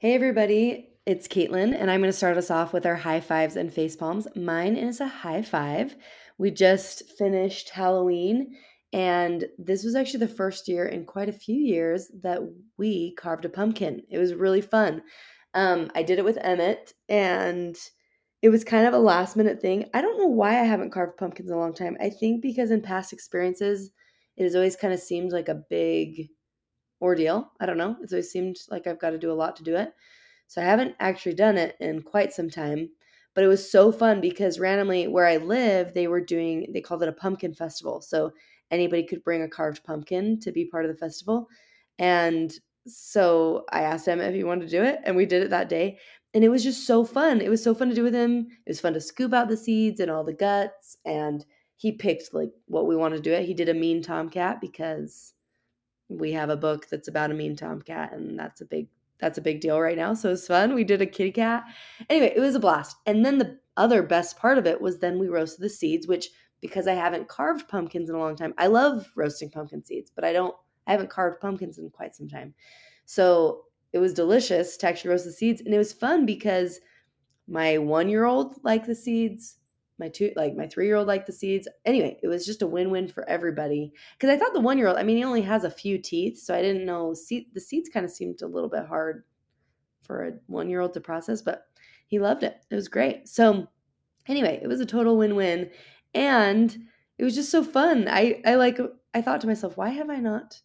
Hey, everybody, it's Caitlin, and I'm going to start us off with our high fives and face palms. Mine is a high five. We just finished Halloween, and this was actually the first year in quite a few years that we carved a pumpkin. It was really fun. Um, I did it with Emmett, and it was kind of a last minute thing. I don't know why I haven't carved pumpkins in a long time. I think because in past experiences, it has always kind of seemed like a big ordeal. I don't know. It's always seemed like I've got to do a lot to do it. So I haven't actually done it in quite some time. But it was so fun because randomly where I live, they were doing, they called it a pumpkin festival. So anybody could bring a carved pumpkin to be part of the festival. And so I asked him if he wanted to do it, and we did it that day. And it was just so fun. It was so fun to do with him. It was fun to scoop out the seeds and all the guts. And he picked like what we wanted to do it. He did a mean tomcat because we have a book that's about a mean tomcat and that's a big that's a big deal right now so it's fun. We did a kitty cat. Anyway it was a blast. And then the other best part of it was then we roasted the seeds which because i haven't carved pumpkins in a long time i love roasting pumpkin seeds but i don't i haven't carved pumpkins in quite some time. So it was delicious to actually roast the seeds and it was fun because my one year old liked the seeds my two like my three year old liked the seeds. Anyway it was just a win-win for everybody. Because i thought the one year old i mean he only has a few teeth so i didn't know seed, the seeds kind of seemed a little bit hard for a one year old to process but he loved it. It was great. So anyway it was a total win-win and it was just so fun. I i like i thought to myself why have i not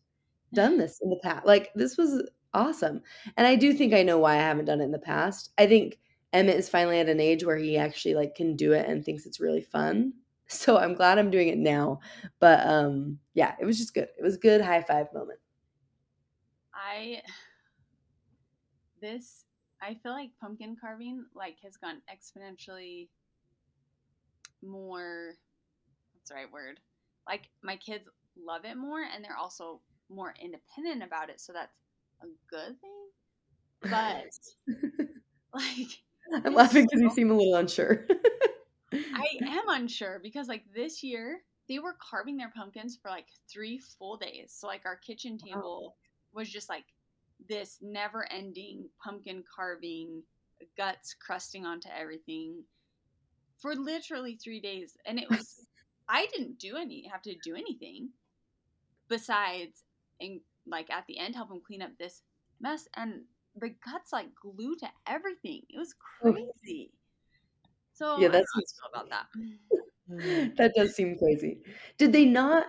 done this in the past like this was awesome. And i do think i know why i haven't done it in the past. I think Emmett is finally at an age where he actually like can do it and thinks it's really fun. So I'm glad I'm doing it now. But um yeah, it was just good. It was a good high five moment. I this I feel like pumpkin carving like has gone exponentially more what's the right word? Like my kids love it more and they're also more independent about it, so that's a good thing. But like I'm laughing because you seem a little unsure. I am unsure because like this year they were carving their pumpkins for like three full days. So like our kitchen table wow. was just like this never ending pumpkin carving, guts crusting onto everything for literally three days. And it was I didn't do any have to do anything besides and like at the end help them clean up this mess and the guts like glue to everything. It was crazy. So yeah, that's about that. that does seem crazy. Did they not?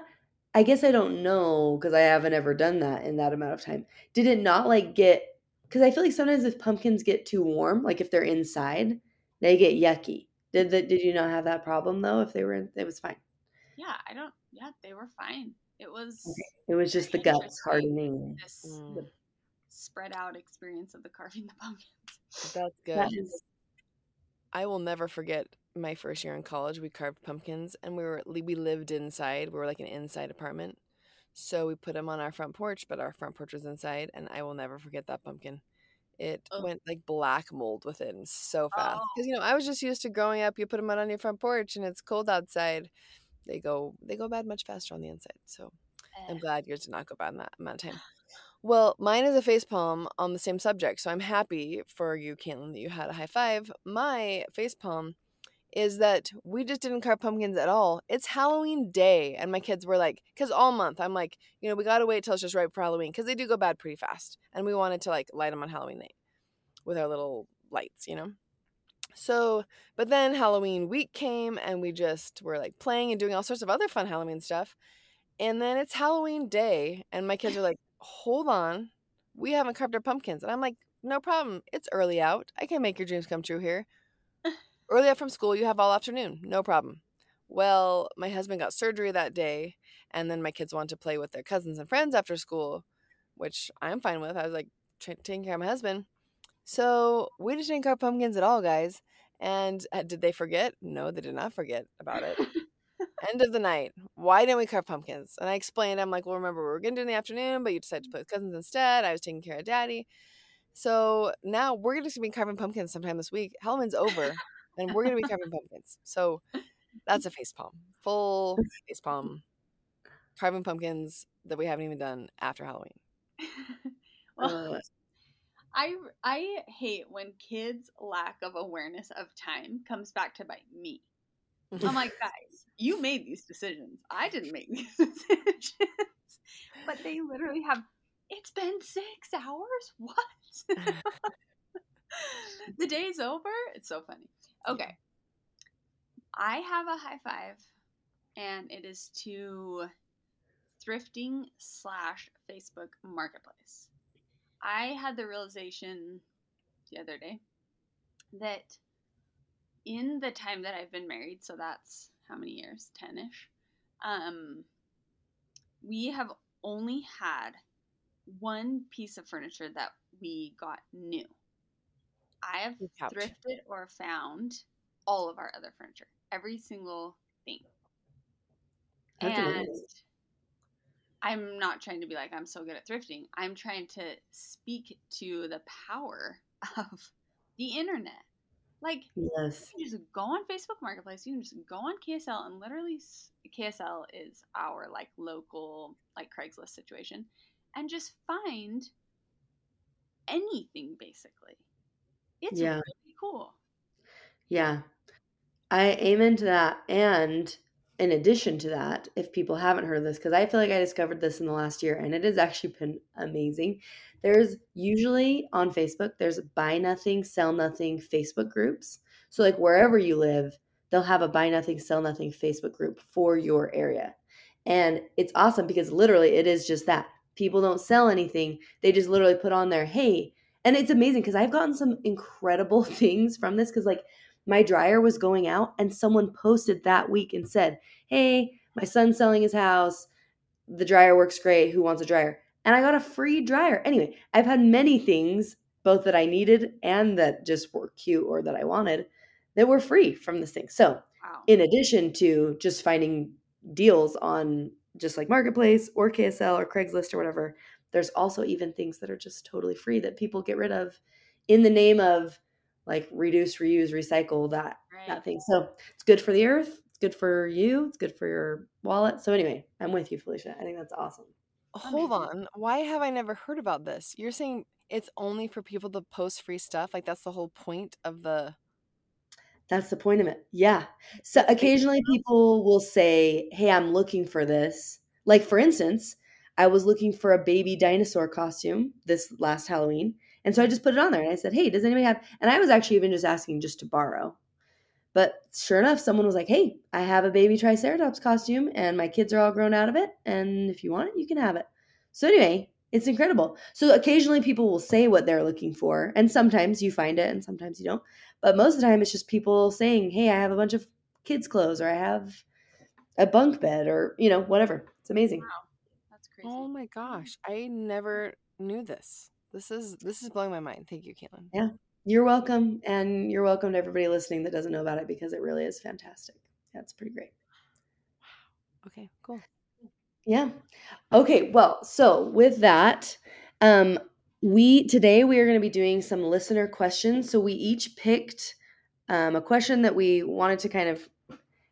I guess I don't know because I haven't ever done that in that amount of time. Did it not like get? Because I feel like sometimes if pumpkins get too warm, like if they're inside, they get yucky. Did that? Did you not have that problem though? If they were, in, it was fine. Yeah, I don't. Yeah, they were fine. It was. Okay. It was just the guts hardening. This, mm spread out experience of the carving the pumpkins. That's good. That is- I will never forget my first year in college. We carved pumpkins, and we were we lived inside. We were like an inside apartment, so we put them on our front porch. But our front porch was inside, and I will never forget that pumpkin. It oh. went like black mold within so fast because oh. you know I was just used to growing up. You put them out on your front porch, and it's cold outside. They go they go bad much faster on the inside. So I'm eh. glad yours did not go bad in that amount of time. Well, mine is a face palm on the same subject. So I'm happy for you, Caitlin, that you had a high five. My face palm is that we just didn't carve pumpkins at all. It's Halloween day. And my kids were like, because all month I'm like, you know, we got to wait till it's just right for Halloween because they do go bad pretty fast. And we wanted to like light them on Halloween night with our little lights, you know? So, but then Halloween week came and we just were like playing and doing all sorts of other fun Halloween stuff. And then it's Halloween day, and my kids are like, hold on, we haven't carved our pumpkins. And I'm like, no problem. It's early out. I can make your dreams come true here. early out from school, you have all afternoon. No problem. Well, my husband got surgery that day, and then my kids wanted to play with their cousins and friends after school, which I'm fine with. I was like taking care of my husband. So we just didn't carve pumpkins at all, guys. And uh, did they forget? No, they did not forget about it. End of the night. Why didn't we carve pumpkins? And I explained, I'm like, well, remember, we were going to do in the afternoon, but you decided to mm. play with cousins instead. I was taking care of daddy. So now we're just going to be carving pumpkins sometime this week. Halloween's over, and we're going to be carving pumpkins. So that's a face palm. Full face palm. Carving pumpkins that we haven't even done after Halloween. well, I I hate when kids' lack of awareness of time comes back to bite me. I'm like, guys, you made these decisions. I didn't make these decisions. but they literally have. It's been six hours. What? the day's over. It's so funny. Okay, I have a high five, and it is to thrifting slash Facebook Marketplace. I had the realization the other day that in the time that I've been married, so that's how many years? 10 ish. Um, we have only had one piece of furniture that we got new. I have thrifted or found all of our other furniture, every single thing. That's and amazing. I'm not trying to be like I'm so good at thrifting. I'm trying to speak to the power of the internet. Like, yes. you can just go on Facebook Marketplace. You can just go on KSL and literally, KSL is our like local like Craigslist situation, and just find anything basically. It's yeah. really cool. Yeah, I aim into that, and in addition to that, if people haven't heard this, because I feel like I discovered this in the last year and it has actually been amazing. There's usually on Facebook, there's buy nothing, sell nothing Facebook groups. So, like wherever you live, they'll have a buy nothing, sell nothing Facebook group for your area. And it's awesome because literally it is just that. People don't sell anything, they just literally put on there, hey, and it's amazing because I've gotten some incredible things from this because, like, my dryer was going out and someone posted that week and said, Hey, my son's selling his house. The dryer works great. Who wants a dryer? And I got a free dryer. Anyway, I've had many things, both that I needed and that just were cute or that I wanted, that were free from this thing. So, wow. in addition to just finding deals on just like Marketplace or KSL or Craigslist or whatever, there's also even things that are just totally free that people get rid of in the name of like reduce, reuse, recycle that right. that thing. So it's good for the earth. It's good for you. It's good for your wallet. So anyway, I'm with you, Felicia. I think that's awesome. Hold on. Why have I never heard about this? You're saying it's only for people to post free stuff? Like that's the whole point of the That's the point of it. Yeah. So occasionally people will say, "Hey, I'm looking for this." Like for instance, I was looking for a baby dinosaur costume this last Halloween and so I just put it on there and I said, Hey, does anybody have? And I was actually even just asking just to borrow. But sure enough, someone was like, Hey, I have a baby Triceratops costume and my kids are all grown out of it. And if you want it, you can have it. So anyway, it's incredible. So occasionally people will say what they're looking for. And sometimes you find it and sometimes you don't. But most of the time it's just people saying, Hey, I have a bunch of kids' clothes or I have a bunk bed or, you know, whatever. It's amazing. Wow. That's crazy. Oh my gosh. I never knew this. This is this is blowing my mind. Thank you, Caitlin. Yeah. You're welcome. And you're welcome to everybody listening that doesn't know about it because it really is fantastic. Yeah, it's pretty great. Wow. Okay, cool. Yeah. Okay, well, so with that, um, we today we are going to be doing some listener questions. So we each picked um, a question that we wanted to kind of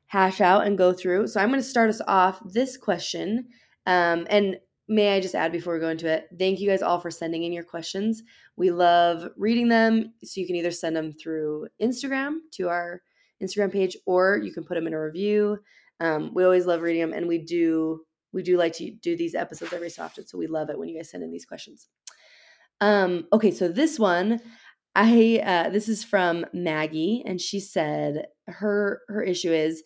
hash out and go through. So I'm going to start us off this question. Um, and may I just add before we go into it, thank you guys all for sending in your questions. We love reading them. So you can either send them through Instagram to our Instagram page, or you can put them in a review. Um, we always love reading them, and we do we do like to do these episodes every so often. So we love it when you guys send in these questions. Um, okay, so this one, I uh, this is from Maggie, and she said her her issue is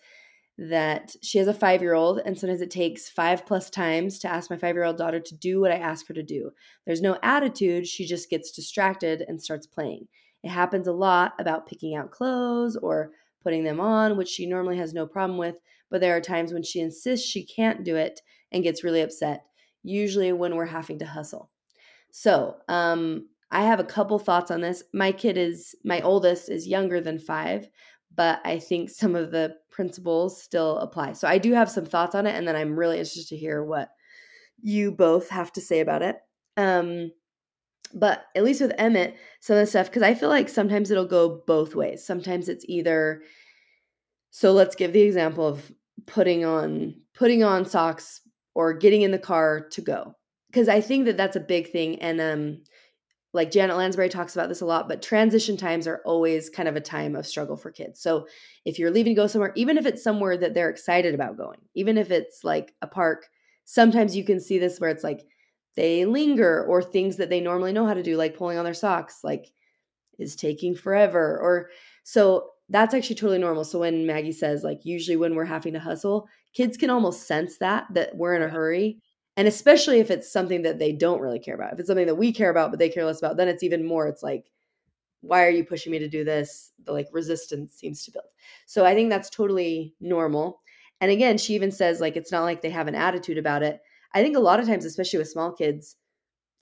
that she has a five year old, and sometimes it takes five plus times to ask my five year old daughter to do what I ask her to do. There's no attitude, she just gets distracted and starts playing. It happens a lot about picking out clothes or putting them on, which she normally has no problem with, but there are times when she insists she can't do it and gets really upset, usually when we're having to hustle. So, um, I have a couple thoughts on this. My kid is, my oldest is younger than five, but I think some of the principles still apply. So I do have some thoughts on it, and then I'm really interested to hear what you both have to say about it. Um, but at least with Emmett, some of the stuff, because I feel like sometimes it'll go both ways. Sometimes it's either, so let's give the example of putting on putting on socks or getting in the car to go because i think that that's a big thing and um like janet lansbury talks about this a lot but transition times are always kind of a time of struggle for kids. So if you're leaving to go somewhere even if it's somewhere that they're excited about going even if it's like a park sometimes you can see this where it's like they linger or things that they normally know how to do like pulling on their socks like is taking forever or so that's actually totally normal. So when maggie says like usually when we're having to hustle kids can almost sense that that we're in a hurry and especially if it's something that they don't really care about. If it's something that we care about but they care less about then it's even more it's like why are you pushing me to do this? The like resistance seems to build. So i think that's totally normal. And again she even says like it's not like they have an attitude about it. I think a lot of times especially with small kids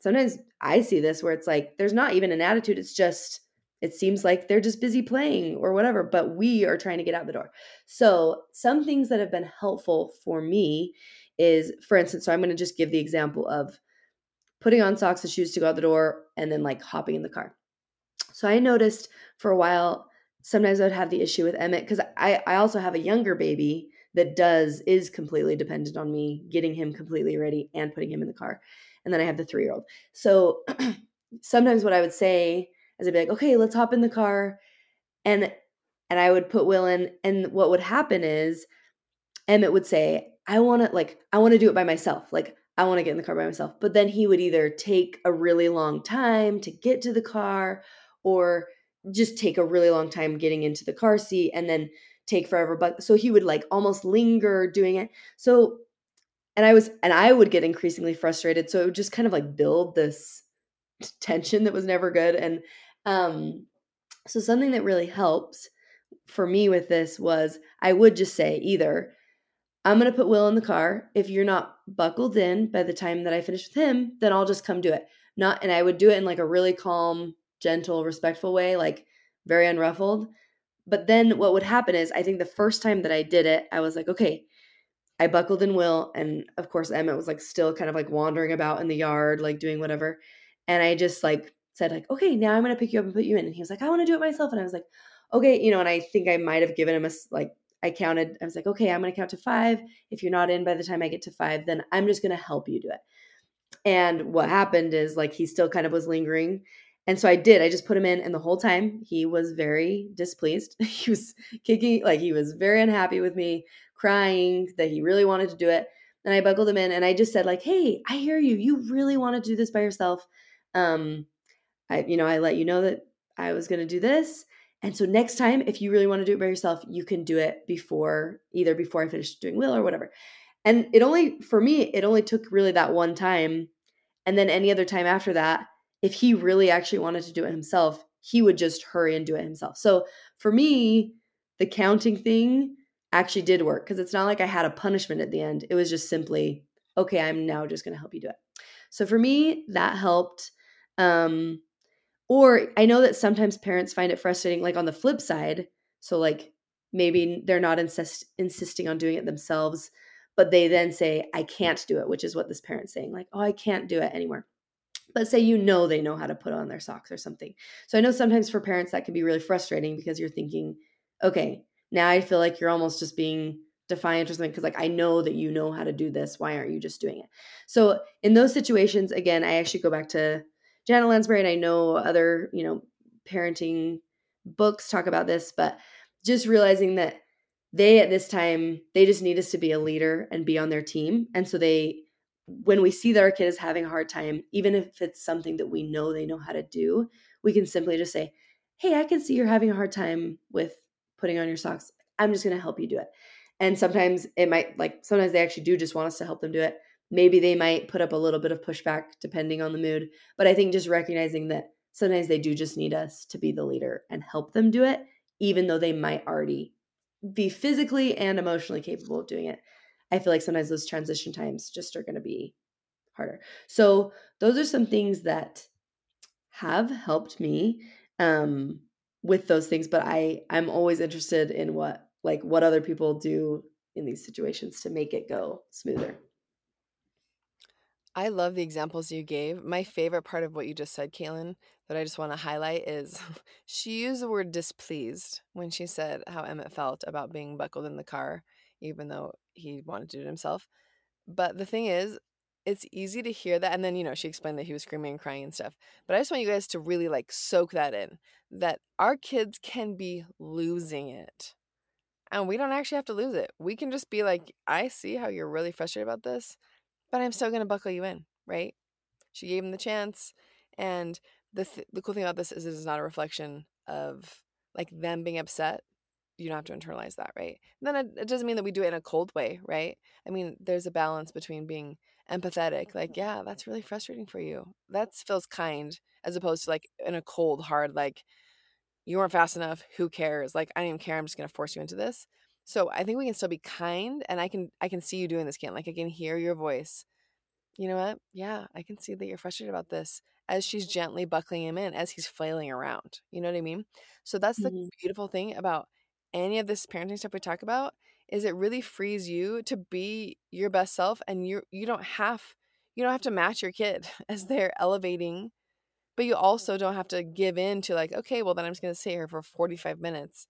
sometimes i see this where it's like there's not even an attitude it's just it seems like they're just busy playing or whatever, but we are trying to get out the door. So, some things that have been helpful for me is, for instance, so I'm going to just give the example of putting on socks and shoes to go out the door and then like hopping in the car. So, I noticed for a while, sometimes I would have the issue with Emmett because I, I also have a younger baby that does, is completely dependent on me getting him completely ready and putting him in the car. And then I have the three year old. So, sometimes what I would say, is I'd be like, okay, let's hop in the car. And and I would put Will in, and what would happen is Emmett would say, I want to like, I want to do it by myself. Like, I want to get in the car by myself. But then he would either take a really long time to get to the car or just take a really long time getting into the car seat and then take forever. But so he would like almost linger doing it. So, and I was, and I would get increasingly frustrated. So it would just kind of like build this tension that was never good. And um, so something that really helps for me with this was I would just say either I'm going to put Will in the car. If you're not buckled in by the time that I finish with him, then I'll just come do it. Not and I would do it in like a really calm, gentle, respectful way, like very unruffled. But then what would happen is I think the first time that I did it, I was like, okay, I buckled in Will and of course Emmett was like still kind of like wandering about in the yard, like doing whatever. And I just like said like, okay, now I'm gonna pick you up and put you in. And he was like, I want to do it myself. And I was like, okay, you know. And I think I might have given him a like. I counted. I was like, okay, I'm gonna count to five. If you're not in by the time I get to five, then I'm just gonna help you do it. And what happened is like he still kind of was lingering. And so I did. I just put him in, and the whole time he was very displeased. he was kicking, like he was very unhappy with me, crying that he really wanted to do it. And I buckled him in, and I just said like, "Hey, I hear you. You really want to do this by yourself. Um, I, you know, I let you know that I was going to do this. And so next time, if you really want to do it by yourself, you can do it before either before I finish doing will or whatever. And it only, for me, it only took really that one time. And then any other time after that, if he really actually wanted to do it himself, he would just hurry and do it himself. So for me, the counting thing actually did work because it's not like I had a punishment at the end. It was just simply, okay, I'm now just going to help you do it. So for me, that helped. Um, or I know that sometimes parents find it frustrating, like on the flip side. So, like, maybe they're not insist- insisting on doing it themselves, but they then say, I can't do it, which is what this parent's saying, like, oh, I can't do it anymore. But say you know they know how to put on their socks or something. So I know sometimes for parents that can be really frustrating because you're thinking, okay, now I feel like you're almost just being defiant or something because like I know that you know how to do this. Why aren't you just doing it? So in those situations, again, I actually go back to Janet Lansbury and I know other, you know, parenting books talk about this, but just realizing that they at this time they just need us to be a leader and be on their team. And so they when we see that our kid is having a hard time, even if it's something that we know they know how to do, we can simply just say, Hey, I can see you're having a hard time with putting on your socks. I'm just going to help you do it. And sometimes it might, like, sometimes they actually do just want us to help them do it. Maybe they might put up a little bit of pushback depending on the mood. But I think just recognizing that sometimes they do just need us to be the leader and help them do it, even though they might already be physically and emotionally capable of doing it. I feel like sometimes those transition times just are going to be harder. So, those are some things that have helped me um, with those things, but I I'm always interested in what like what other people do in these situations to make it go smoother. I love the examples you gave. My favorite part of what you just said, Caitlin, that I just want to highlight is she used the word displeased when she said how Emmett felt about being buckled in the car, even though he wanted to do it himself. But the thing is, it's easy to hear that. And then, you know, she explained that he was screaming and crying and stuff. But I just want you guys to really like soak that in that our kids can be losing it. And we don't actually have to lose it. We can just be like, I see how you're really frustrated about this, but I'm still going to buckle you in, right? She gave him the chance. And the, th- the cool thing about this is it is not a reflection of like them being upset you don't have to internalize that, right? And then it, it, doesn't mean that we do it in a cold way, right? I mean, there's a balance between being empathetic, like, yeah, that's really frustrating for you. That feels kind, as opposed to like in a cold, hard, like, you weren't fast enough. Who cares? Like, I don't even care. I'm just gonna force you into this. So I think we can still be kind, and I can I can see you doing this, Kent. Like I can hear your voice. You know what? Yeah, I can see that you're frustrated about this as she's gently buckling him in as he's flailing around. You know what I mean? So that's the mm-hmm. beautiful thing about any of this parenting stuff we talk about is it really frees you to be your best self and you you don't have you don't have to match your kid as they're elevating but you also don't have to give in to like okay well then i'm just going to sit here for 45 minutes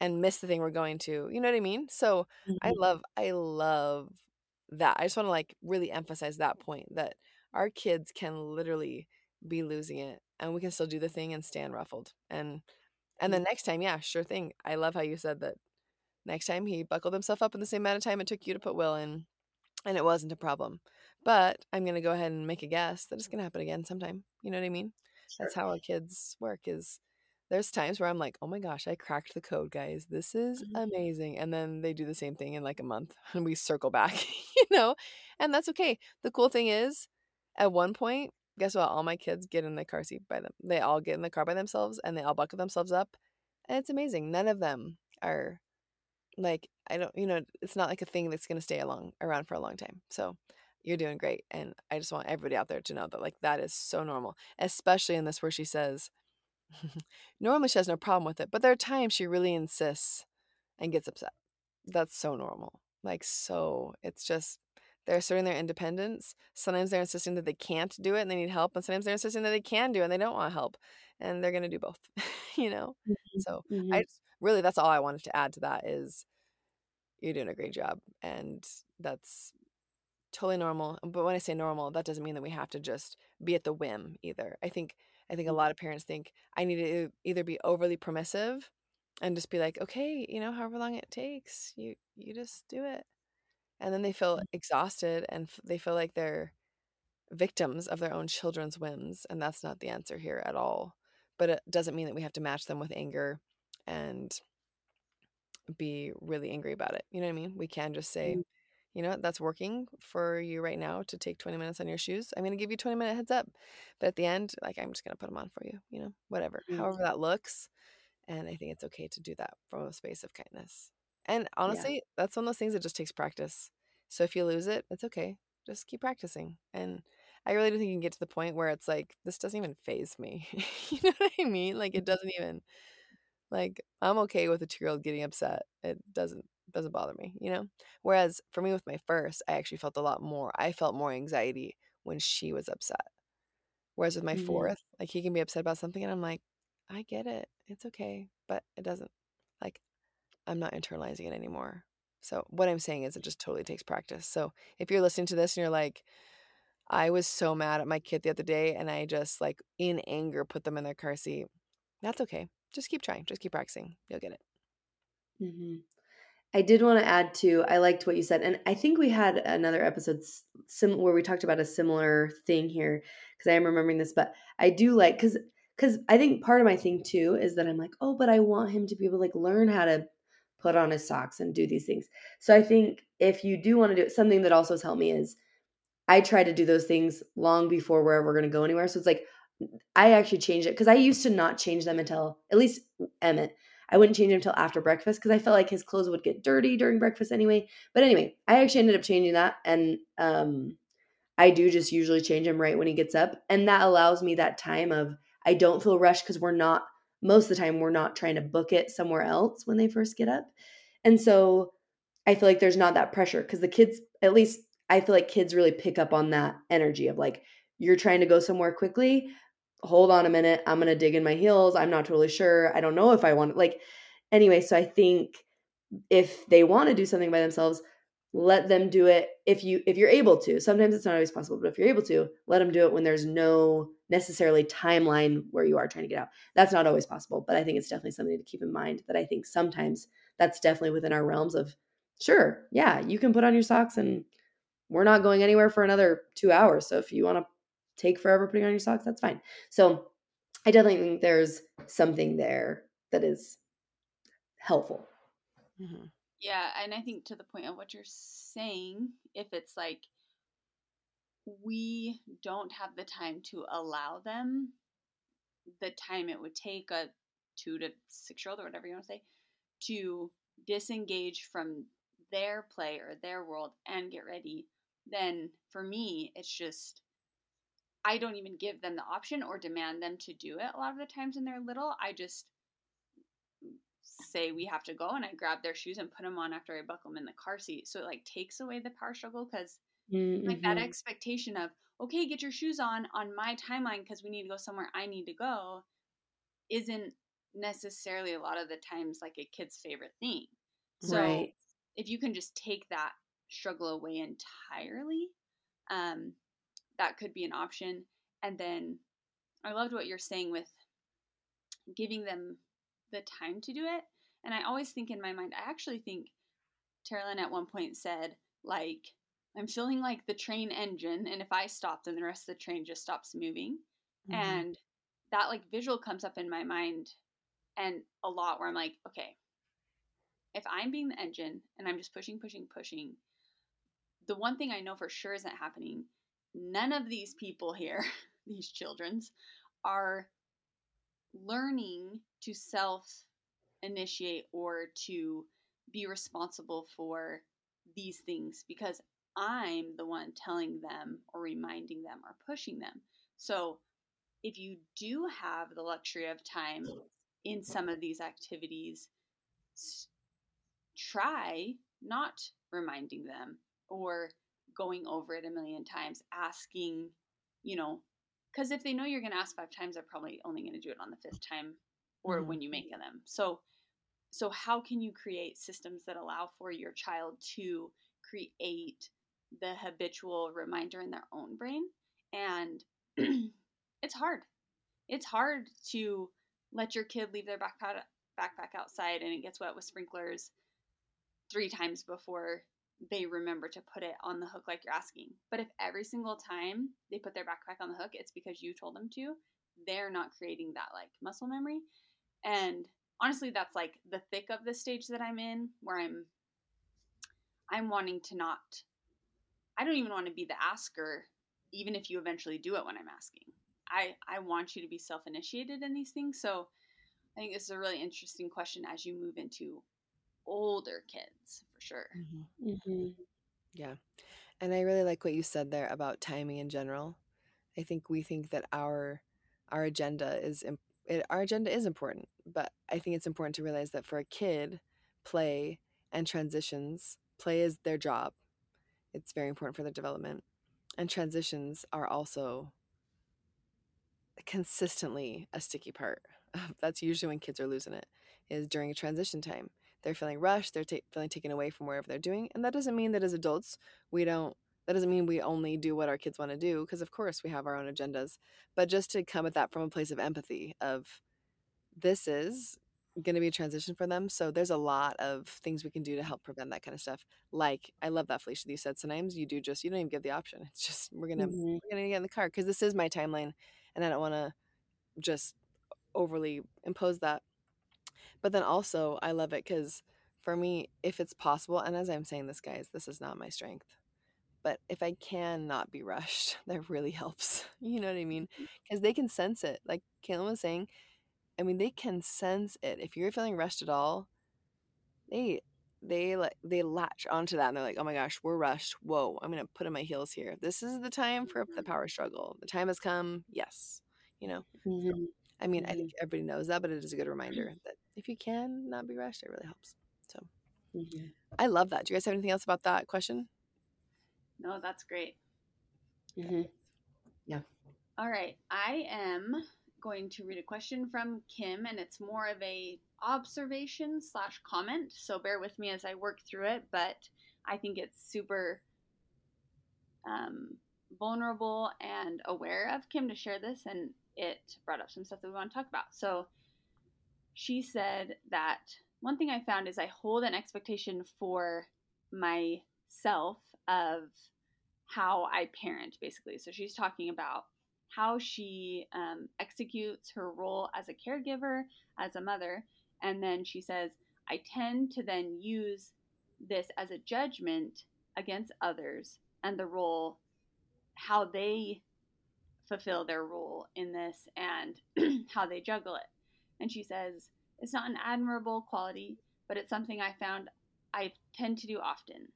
and miss the thing we're going to you know what i mean so mm-hmm. i love i love that i just want to like really emphasize that point that our kids can literally be losing it and we can still do the thing and stand ruffled and and then next time, yeah, sure thing. I love how you said that next time he buckled himself up in the same amount of time it took you to put Will in, and it wasn't a problem. But I'm going to go ahead and make a guess that it's going to happen again sometime. You know what I mean? Sure. That's how our kids work is there's times where I'm like, "Oh my gosh, I cracked the code, guys. This is mm-hmm. amazing." And then they do the same thing in like a month and we circle back, you know? And that's okay. The cool thing is at one point guess what? All my kids get in the car seat by them. They all get in the car by themselves and they all buckle themselves up. And it's amazing. None of them are like, I don't, you know, it's not like a thing that's going to stay along around for a long time. So you're doing great. And I just want everybody out there to know that, like, that is so normal, especially in this where she says, normally she has no problem with it, but there are times she really insists and gets upset. That's so normal. Like, so it's just, they're asserting their independence. Sometimes they're insisting that they can't do it and they need help, and sometimes they're insisting that they can do it and they don't want help, and they're going to do both. you know. Mm-hmm. So mm-hmm. I just, really that's all I wanted to add to that is you're doing a great job, and that's totally normal. But when I say normal, that doesn't mean that we have to just be at the whim either. I think I think a mm-hmm. lot of parents think I need to either be overly permissive and just be like, okay, you know, however long it takes, you you just do it and then they feel mm. exhausted and f- they feel like they're victims of their own children's whims and that's not the answer here at all but it doesn't mean that we have to match them with anger and be really angry about it you know what i mean we can just say mm. You know that's working for you right now to take 20 minutes on your shoes i'm going to give you 20 minute heads up but at the end like i'm just going to put them on for you you know whatever mm. however that looks and i think it's okay to do that from a space of kindness and honestly, yeah. that's one of those things that just takes practice. So if you lose it, it's okay. Just keep practicing. And I really don't think you can get to the point where it's like, this doesn't even faze me. you know what I mean? Like it mm-hmm. doesn't even like I'm okay with a two year old getting upset. It doesn't doesn't bother me, you know? Whereas for me with my first, I actually felt a lot more. I felt more anxiety when she was upset. Whereas with my mm-hmm. fourth, like he can be upset about something and I'm like, I get it. It's okay. But it doesn't like I'm not internalizing it anymore. So what I'm saying is it just totally takes practice. So if you're listening to this and you're like, I was so mad at my kid the other day and I just like in anger put them in their car seat. That's okay. Just keep trying. Just keep practicing. You'll get it. Mm-hmm. I did want to add to, I liked what you said. And I think we had another episode sim- where we talked about a similar thing here because I am remembering this, but I do like, because because I think part of my thing too is that I'm like, oh, but I want him to be able to like learn how to put on his socks and do these things. So I think if you do want to do it, something that also has helped me is I try to do those things long before we're ever going to go anywhere. So it's like I actually changed it because I used to not change them until at least Emmett. I wouldn't change him until after breakfast because I felt like his clothes would get dirty during breakfast anyway. But anyway, I actually ended up changing that, and um, I do just usually change him right when he gets up. And that allows me that time of I don't feel rushed because we're not most of the time we're not trying to book it somewhere else when they first get up. And so I feel like there's not that pressure because the kids, at least I feel like kids really pick up on that energy of like, you're trying to go somewhere quickly. Hold on a minute. I'm going to dig in my heels. I'm not totally sure. I don't know if I want like, anyway. So I think if they want to do something by themselves, let them do it if you if you're able to sometimes it's not always possible but if you're able to let them do it when there's no necessarily timeline where you are trying to get out that's not always possible but i think it's definitely something to keep in mind that i think sometimes that's definitely within our realms of sure yeah you can put on your socks and we're not going anywhere for another two hours so if you want to take forever putting on your socks that's fine so i definitely think there's something there that is helpful mm-hmm. Yeah, and I think to the point of what you're saying, if it's like we don't have the time to allow them the time it would take a two to six year old or whatever you want to say to disengage from their play or their world and get ready, then for me, it's just I don't even give them the option or demand them to do it a lot of the times when they're little. I just say we have to go and I grab their shoes and put them on after I buckle them in the car seat. So it like takes away the power struggle because mm-hmm. like that expectation of, okay, get your shoes on on my timeline because we need to go somewhere I need to go isn't necessarily a lot of the times like a kid's favorite thing. So right. if you can just take that struggle away entirely, um, that could be an option. And then I loved what you're saying with giving them the time to do it. And I always think in my mind, I actually think Terilyn at one point said, like, I'm feeling like the train engine, and if I stop, then the rest of the train just stops moving. Mm-hmm. And that like visual comes up in my mind and a lot where I'm like, okay, if I'm being the engine and I'm just pushing, pushing, pushing, the one thing I know for sure isn't happening, none of these people here, these children's, are learning to self initiate or to be responsible for these things because I'm the one telling them or reminding them or pushing them. So if you do have the luxury of time in some of these activities, try not reminding them or going over it a million times, asking, you know, because if they know you're going to ask five times, they're probably only going to do it on the fifth time or mm-hmm. when you make them. So, so how can you create systems that allow for your child to create the habitual reminder in their own brain? And it's hard. It's hard to let your kid leave their backpack backpack outside and it gets wet with sprinklers three times before they remember to put it on the hook like you're asking. But if every single time they put their backpack on the hook, it's because you told them to, they're not creating that like muscle memory. And honestly, that's like the thick of the stage that I'm in where I'm I'm wanting to not I don't even want to be the asker even if you eventually do it when I'm asking. I I want you to be self-initiated in these things. So I think this is a really interesting question as you move into older kids sure. Mm-hmm. Mm-hmm. Yeah. And I really like what you said there about timing in general. I think we think that our our agenda is it, our agenda is important, but I think it's important to realize that for a kid, play and transitions, play is their job. It's very important for their development. And transitions are also consistently a sticky part. That's usually when kids are losing it is during a transition time they're feeling rushed, they're ta- feeling taken away from wherever they're doing. And that doesn't mean that as adults, we don't, that doesn't mean we only do what our kids want to do, because of course we have our own agendas. But just to come at that from a place of empathy, of this is going to be a transition for them. So there's a lot of things we can do to help prevent that kind of stuff. Like, I love that, Felicia, you said sometimes you do just, you don't even give the option. It's just, we're to, mm-hmm. we're going to get in the car because this is my timeline and I don't want to just overly impose that but then also, I love it because for me, if it's possible, and as I'm saying this, guys, this is not my strength. But if I can not be rushed, that really helps. You know what I mean? Because mm-hmm. they can sense it. Like Caitlin was saying, I mean, they can sense it. If you're feeling rushed at all, they they like they latch onto that and they're like, oh my gosh, we're rushed. Whoa, I'm gonna put on my heels here. This is the time for the Mhm. power struggle. The time has come. Yes, you know. Mhm. I mean, I think everybody knows that, but it is a good reminder that if you can not be rushed, it really helps. So Mhm. I love that. Do you guys have anything else about that question? No, that's great. Mhm. All right, I am going to read a question from Kim, and it's more of a observation slash comment. So bear with me as I work through it, but I think it's super um, vulnerable and aware of Kim to share this, and it brought up some stuff that we want to talk about. So she said that one thing I found is I hold an expectation for myself of how I parent, basically. So she's talking about how she um, executes her role as a caregiver, as a mother. And then she says, I tend to then use this as a judgment against others and the role, how they fulfill their role in this and how they juggle it. And she says, it's not an admirable quality, but it's something I found I tend to do often.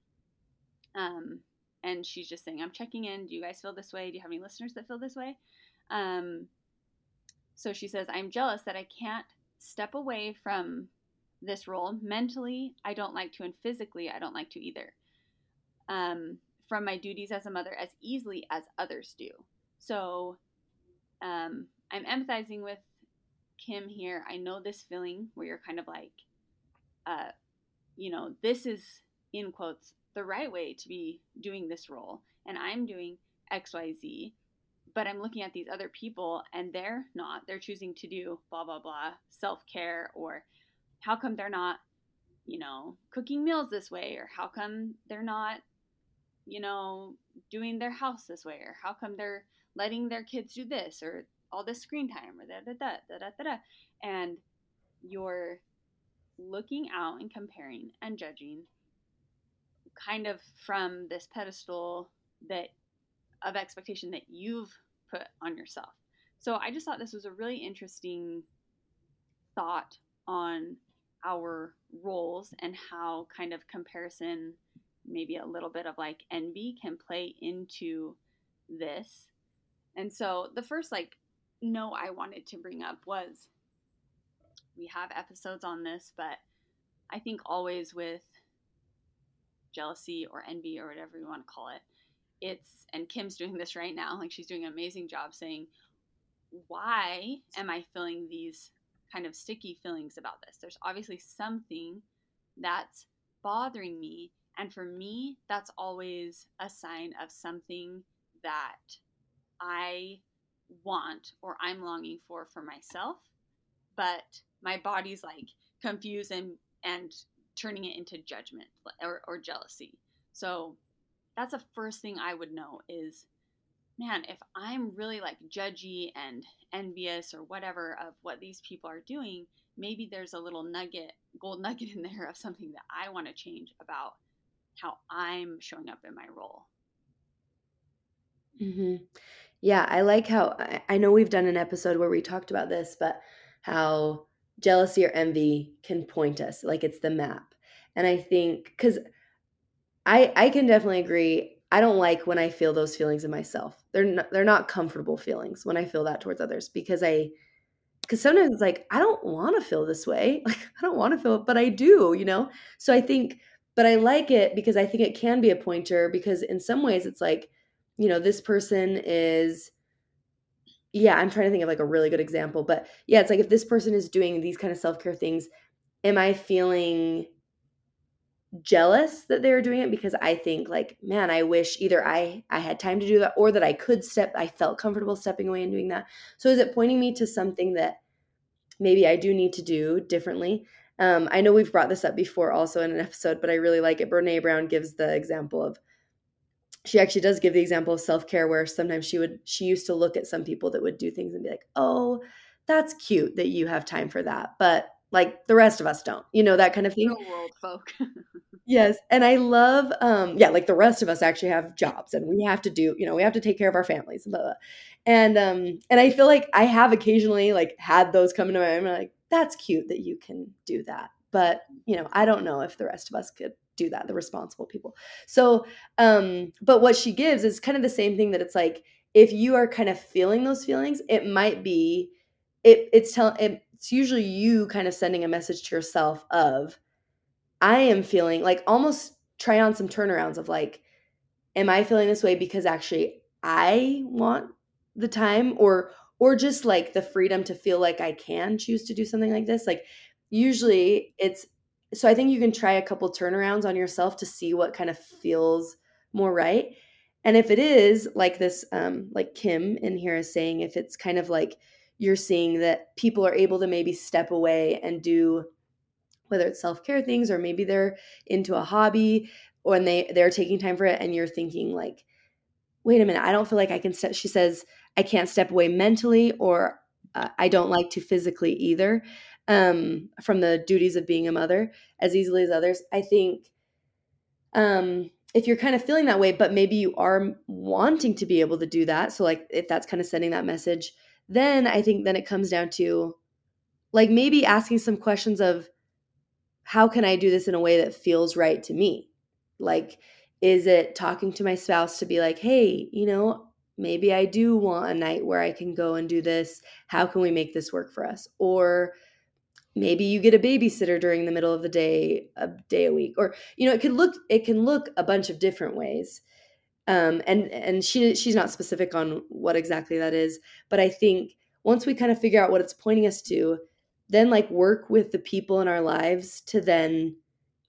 Um, and she's just saying, I'm checking in. Do you guys feel this way? Do you have any listeners that feel this way? Um, so she says, I'm jealous that I can't step away from this role. Mentally, I don't like to, and physically, I don't like to either. Um, from my duties as a mother as easily as others do. So um, I'm empathizing with Kim here. I know this feeling where you're kind of like, uh, you know, this is in quotes the right way to be doing this role, and I'm doing X, Y, Z, but I'm looking at these other people and they're not. They're choosing to do blah blah blah self care, or how come they're not, you know, cooking meals this way, or how come they're not, you know, doing their house this way, or how come they're letting their kids do this, or all this screen time, or da da da da da da da, and you're looking out and comparing and judging kind of from this pedestal that of expectation that you've put on yourself. So I just thought this was a really interesting thought on our roles and how kind of comparison maybe a little bit of like envy can play into this. And so the first like no I wanted to bring up was we have episodes on this, but I think always with jealousy or envy or whatever you want to call it, it's, and Kim's doing this right now, like she's doing an amazing job saying, why am I feeling these kind of sticky feelings about this? There's obviously something that's bothering me. And for me, that's always a sign of something that I want or I'm longing for for myself. But my body's like confused and, and turning it into judgment or, or jealousy. So that's the first thing I would know is man, if I'm really like judgy and envious or whatever of what these people are doing, maybe there's a little nugget, gold nugget in there of something that I want to change about how I'm showing up in my role. hmm Yeah, I like how I, know we've done an episode where we talked about this, but how jealousy or envy can point us like it's the map. And I think because I I can definitely agree. I don't like when I feel those feelings in myself. They're not, they're not comfortable feelings when I feel that towards others because I because sometimes it's like I don't want to feel this way. Like I don't want to feel it, but I do, you know. So I think, but I like it because I think it can be a pointer because in some ways it's like, you know, this person is. Yeah, I'm trying to think of like a really good example, but yeah, it's like if this person is doing these kind of self care things, am I feeling jealous that they're doing it because I think like, man, I wish either I I had time to do that or that I could step I felt comfortable stepping away and doing that. So is it pointing me to something that maybe I do need to do differently? Um, I know we've brought this up before also in an episode, but I really like it. Brene Brown gives the example of she actually does give the example of self-care where sometimes she would she used to look at some people that would do things and be like, "Oh, that's cute that you have time for that." But like the rest of us don't. You know, that kind of thing. World folk. Yes, and I love, um, yeah, like the rest of us actually have jobs, and we have to do, you know, we have to take care of our families, blah, blah. and um, and I feel like I have occasionally like had those come into my mind. Like, that's cute that you can do that, but you know i don't know if the rest of us could do that the responsible people. So um but what she gives is kind of the same thing that it's like if you are kind of feeling those feelings it might be it it's telling it's usually you kind of sending a message to yourself of i am feeling like almost try on some turnarounds of like am i feeling this way because actually i want the time? Or or just like the freedom to feel like i can choose to do something like this. Like usually it's so i think you can try a couple turnarounds on yourself to see what kind of feels more right. And if it is like this um like kim in here is saying if it's kind of like you're seeing that people are able to maybe step away and do whether it's self-care things or maybe they're into a hobby or they they're taking time for it and you're thinking like wait a minute i don't feel like i can step she says i can't step away mentally or uh, i don't like to physically either um, from the duties of being a mother as easily as others. I think um, if you're kind of feeling that way, but maybe you are wanting to be able to do that, so like if that's kind of sending that message, then I think then it comes down to like maybe asking some questions of how can I do this in a way that feels right to me? Like, is it talking to my spouse to be like, hey, you know, maybe I do want a night where I can go and do this. How can we make this work for us? Or maybe you get a babysitter during the middle of the day a day a week or you know it can look it can look a bunch of different ways. Um, and and she she's not specific on what exactly that is but i think once we kind of figure out what it's pointing us to then like work with the people in our lives to then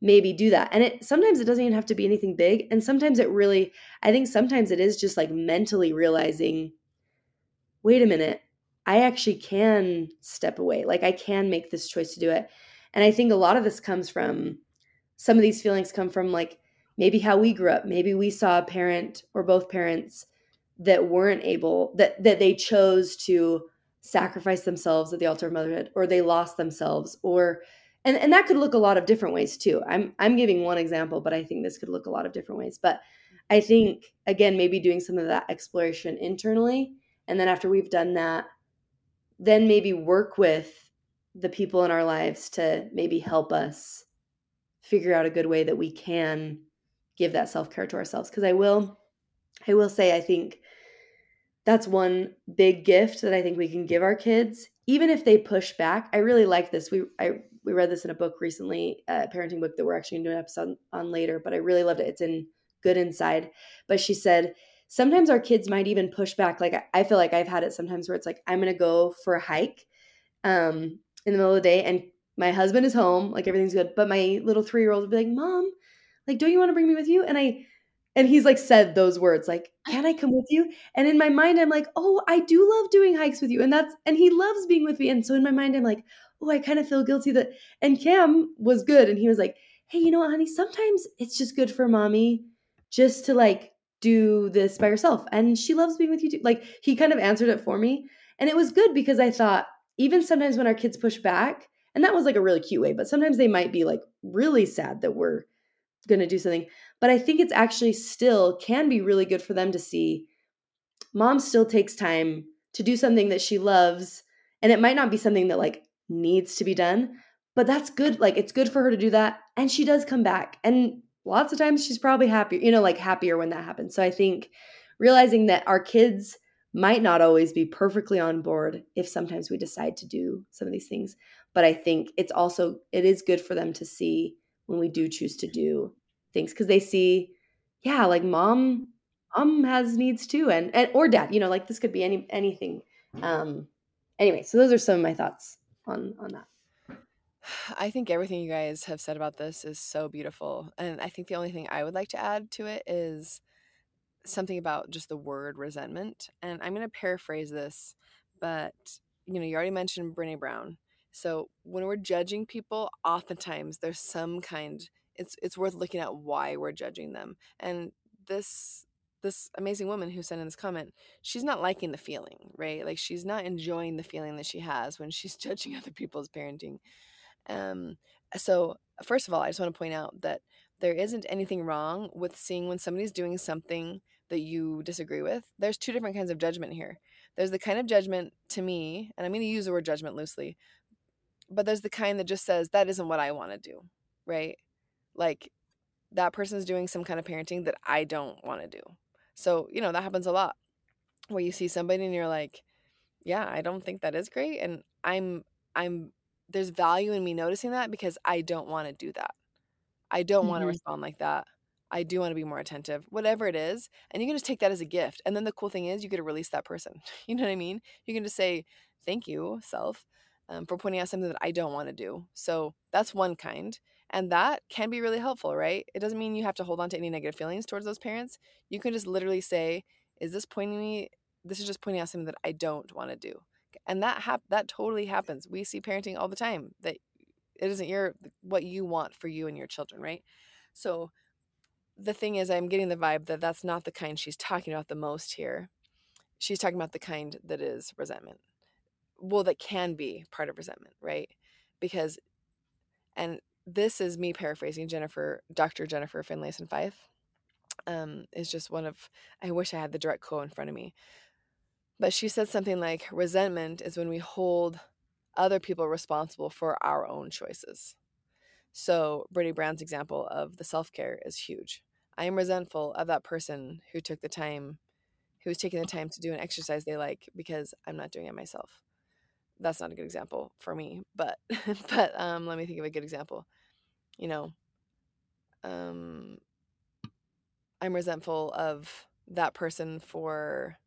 maybe do that. And it sometimes it doesn't even have to be anything big and sometimes it really i think sometimes it is just like mentally realizing wait a minute I actually can step away. Like I can make this choice to do it. And I think a lot of this comes from some of these feelings come from like maybe how we grew up. Maybe we saw a parent or both parents that weren't able that that they chose to sacrifice themselves at the altar of motherhood or they lost themselves or and and that could look a lot of different ways too. I'm I'm giving one example, but I think this could look a lot of different ways. But I think again maybe doing some of that exploration internally and then after we've done that then maybe work with the people in our lives to maybe help us figure out a good way that we can give that self-care to ourselves. Because i will i will say i think that's one big gift that i think we can give our kids. Even if they push back i really like this. We i we read this in a book recently a parenting book that we're actually going to do an episode on later but i really loved it. It's in good inside. But she said sometimes our kids might even push back. Like I feel like I've had it sometimes where it's like I'm gonna go for a hike um, in the middle of the day, and my husband is home, like everything's good, but my little three year old would be like, "Mom, like, don't you want to bring me with you?" And I and he's like said those words like can i come with you and in my mind i'm like oh i do love doing hikes with you and that's and he loves being with me and so in my mind i'm like oh i kind of feel guilty that and cam was good and he was like hey you know what honey sometimes it's just good for mommy just to like do this by yourself and she loves being with you too. Like he kind of answered it for me and it was good because i thought even sometimes when our kids push back and that was like a really cute way but sometimes they might be like really sad that we're going to do something but i think it's actually still can be really good for them to see mom still takes time to do something that she loves and it might not be something that like needs to be done but that's good like it's good for her to do that and she does come back and lots of times she's probably happier, you know, like happier when that happens. So I think realizing that our kids might not always be perfectly on board if sometimes we decide to do some of these things. But I think it's also it is good for them to see when we do choose to do things because they see, yeah, like mom, mom has needs too, and, and or dad, you know, like this could be any anything. Um, anyway, so those are some of my thoughts on on that. I think everything you guys have said about this is so beautiful. And I think the only thing I would like to add to it is something about just the word resentment. And I'm going to paraphrase this, but you know, you already mentioned Brene Brown. So when we're judging people, oftentimes there's some kind it's it's worth looking at why we're judging them. And this this amazing woman who sent in this comment, she's not liking the feeling, right? Like she's not enjoying the feeling that she has when she's judging other people's parenting. Um, so, first of all, I just want to point out that there isn't anything wrong with seeing when somebody's doing something that you disagree with. There's two different kinds of judgment here. There's the kind of judgment to me, and I'm going to use the word judgment loosely, but there's the kind that just says that isn't what I want to do, right? Like that person's doing some kind of parenting that I don't want to do. So, you know, that happens a lot where you see somebody and you're like, yeah, I don't think that is great and I'm I'm there's value in me noticing that because I don't want to do that. I don't want to respond like that. I do want to be more attentive, whatever it is. And you can just take that as a gift. And then the cool thing is, you get to release that person. You know what I mean? You can just say, thank you, self, um, for pointing out something that I don't want to do. So that's one kind. And that can be really helpful, right? It doesn't mean you have to hold on to any negative feelings towards those parents. You can just literally say, is this pointing me? This is just pointing out something that I don't want to do. And that hap- that totally happens. We see parenting all the time that it isn't your what you want for you and your children, right? So the thing is i'm getting the vibe that that's not the kind she's talking about the most here she's talking about the kind that is resentment well that can be part of resentment right because and this is me paraphrasing jennifer dr jennifer finlayson fife um, is just one of i wish i had the direct quote in front of me but she said something like resentment is when we hold other people responsible for our own choices so Brene Brown's example of the self-care is huge. I am resentful of that person who took the time, who was taking the time to do an exercise they like because I'm not doing it myself. That's not a good example for me, but but um, let me think of a good example. You know, um, I'm resentful of that person for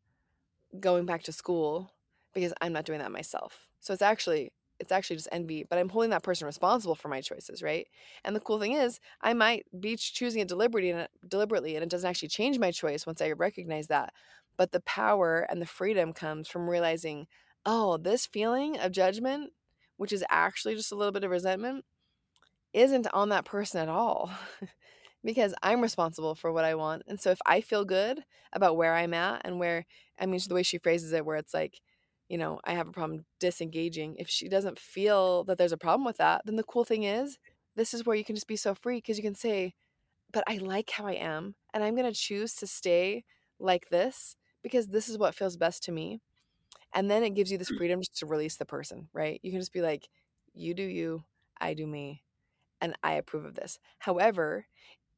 going back to school because I'm not doing that myself. So it's actually it's actually just envy, but I'm holding that person responsible for my choices, right? And the cool thing is, I might be choosing it deliberately and it, deliberately, and it doesn't actually change my choice once I recognize that. But the power and the freedom comes from realizing, oh, this feeling of judgment, which is actually just a little bit of resentment, isn't on that person at all. because I'm responsible for what I want. And so if I feel good about where I'm at and where, I mean, the way she phrases it, where it's like, you know, I have a problem disengaging. If she doesn't feel that there's a problem with that, then the cool thing is, this is where you can just be so free because you can say, but I like how I am and I'm going to choose to stay like this because this is what feels best to me. And then it gives you this mm. freedom just to release the person, right? You can just be like, you do you, I do me, and I approve of this. However,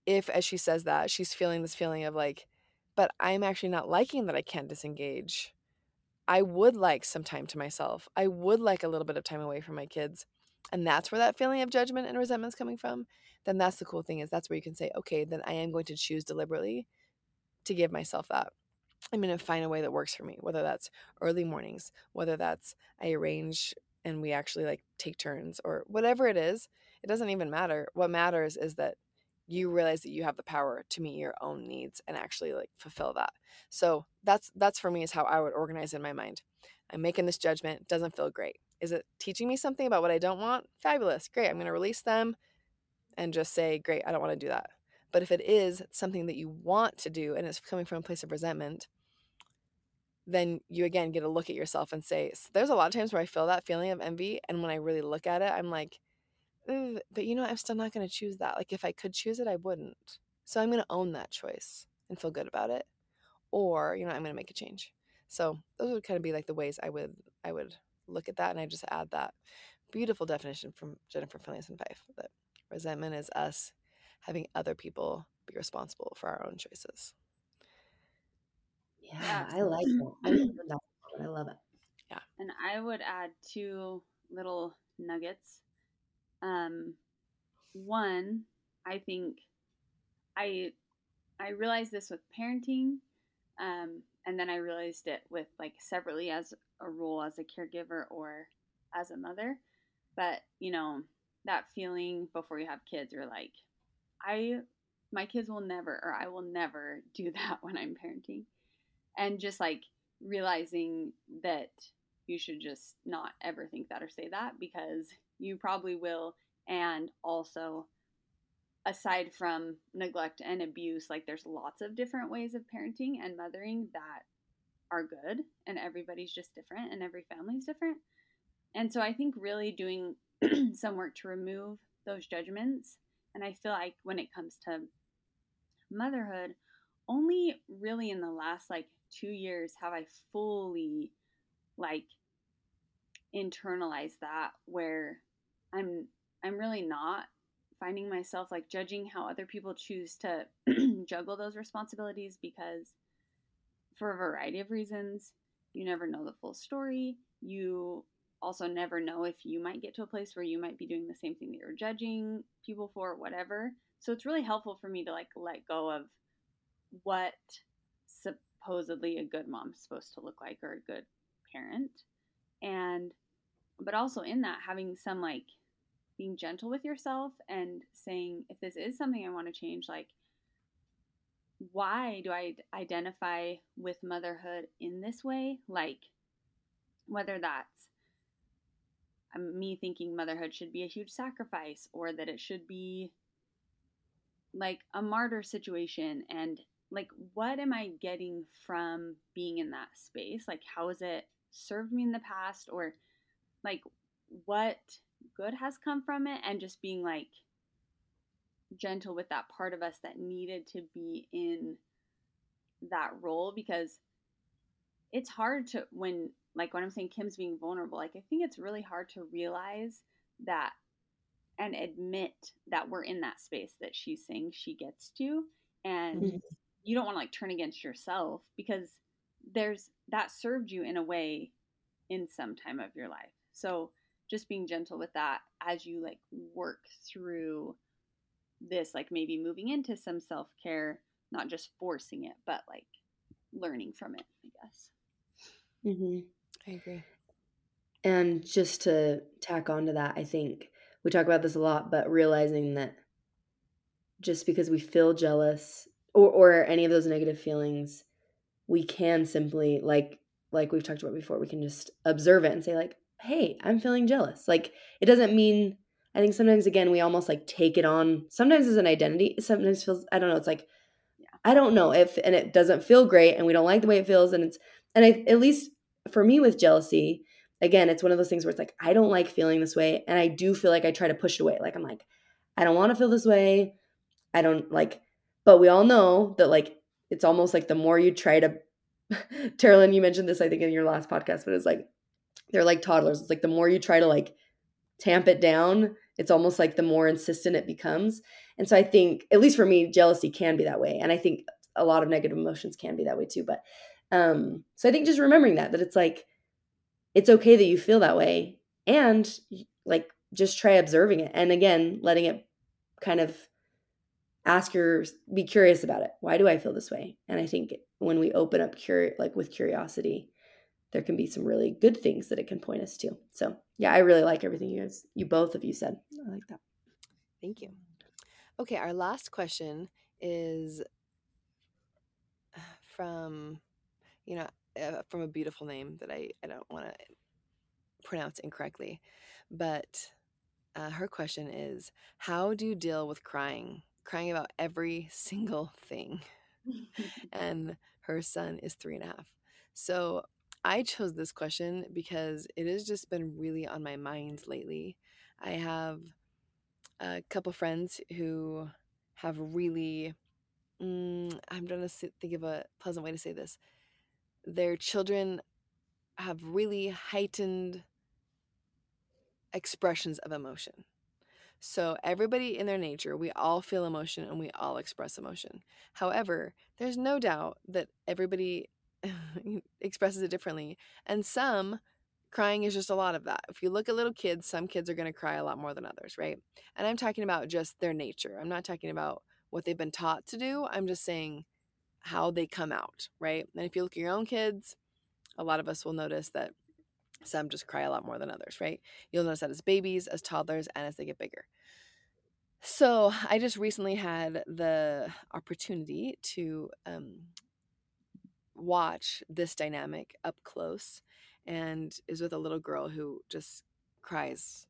if as she says that, she's feeling this feeling of like, but I'm actually not liking that I can't disengage. I would like some time to myself. I would like a little bit of time away from my kids. And that's where that feeling of judgment and resentment is coming from. Then that's the cool thing is that's where you can say, okay, then I am going to choose deliberately to give myself that. I'm going to find a way that works for me, whether that's early mornings, whether that's I arrange and we actually like take turns or whatever it is. It doesn't even matter. What matters is that you realize that you have the power to meet your own needs and actually like fulfill that. So that's that's for me is how I would organize in my mind. I'm making this judgment, doesn't feel great. Is it teaching me something about what I don't want? Fabulous. Great. I'm going to release them and just say, "Great, I don't want to do that." But if it is something that you want to do and it's coming from a place of resentment, then you again get to look at yourself and say, there's a lot of times where I feel that feeling of envy and when I really look at it, I'm like, Mm, but you know, I'm still not going to choose that. Like if I could choose it, I wouldn't. So I'm going to own that choice and feel good about it. Or, you know, I'm going to make a change. So those would kind of be like the ways I would I would look at that and I just add that beautiful definition from Jennifer Finlayson Fife that resentment is us having other people be responsible for our own choices. Yeah, I like that. I love that. I love it. Yeah. And I would add two little nuggets. Um, one, I think I I realized this with parenting, um, and then I realized it with like separately as a role as a caregiver or as a mother. But you know that feeling before you have kids, you're like, I my kids will never or I will never do that when I'm parenting, and just like realizing that you should just not ever think that or say that because you probably will. And also, aside from neglect and abuse, like there's lots of different ways of parenting and mothering that are good, and everybody's just different, and every family's different. And so I think really doing some work to remove those judgments. And I feel like when it comes to motherhood, only really in the last like two years have I fully like internalized that where I'm I'm really not finding myself like judging how other people choose to juggle those responsibilities because for a variety of reasons, you never know the full story. You also never know if you might get to a place where you might be doing the same thing that you're judging people for, whatever. So it's really helpful for me to like let go of what supposedly a good mom's supposed to look like or a good parent. And but also in that having some like being gentle with yourself and saying if this is something I want to change like why do I identify with motherhood in this way? Like whether that's um, me thinking motherhood should be a huge sacrifice or that it should be like a martyr situation and like what am i getting from being in that space like how has it served me in the past or like what good has come from it and just being like gentle with that part of us that needed to be in that role because it's hard to when like when I'm saying Kim's being vulnerable, like I think it's really hard to realize that and admit that we're in that space that she's saying she gets to and mm-hmm. you don't want to like turn against yourself because there's that served you in a way in some time of your life. So just being gentle with that as you like work through this like maybe moving into some self-care, not just forcing it, but like learning from it, I guess. Mhm. I agree. And just to tack on to that, I think we talk about this a lot, but realizing that just because we feel jealous or, or any of those negative feelings, we can simply like like we've talked about before, we can just observe it and say like, "Hey, I'm feeling jealous." Like it doesn't mean I think sometimes again we almost like take it on sometimes as an identity, sometimes feels I don't know, it's like yeah. I don't know if and it doesn't feel great and we don't like the way it feels and it's and I at least for me with jealousy, again, it's one of those things where it's like, I don't like feeling this way. And I do feel like I try to push it away. Like, I'm like, I don't want to feel this way. I don't like, but we all know that like, it's almost like the more you try to, Terilyn, you mentioned this, I think, in your last podcast, but it's like, they're like toddlers. It's like the more you try to like tamp it down, it's almost like the more insistent it becomes. And so I think, at least for me, jealousy can be that way. And I think a lot of negative emotions can be that way too. But um, so I think just remembering that, that it's like, it's okay that you feel that way. And like, just try observing it. And again, letting it kind of ask your, be curious about it. Why do I feel this way? And I think when we open up curi- like with curiosity, there can be some really good things that it can point us to. So yeah, I really like everything you guys, you both of you said. I like that. Thank you. Okay, our last question is from you know, uh, from a beautiful name that I, I don't want to pronounce incorrectly. But uh, her question is How do you deal with crying? Crying about every single thing. and her son is three and a half. So I chose this question because it has just been really on my mind lately. I have a couple friends who have really, mm, I'm trying to think of a pleasant way to say this their children have really heightened expressions of emotion. So, everybody in their nature, we all feel emotion and we all express emotion. However, there's no doubt that everybody expresses it differently. And some crying is just a lot of that. If you look at little kids, some kids are going to cry a lot more than others, right? And I'm talking about just their nature. I'm not talking about what they've been taught to do. I'm just saying how they come out, right? And if you look at your own kids, a lot of us will notice that some just cry a lot more than others, right? You'll notice that as babies, as toddlers, and as they get bigger. So I just recently had the opportunity to um, watch this dynamic up close and is with a little girl who just cries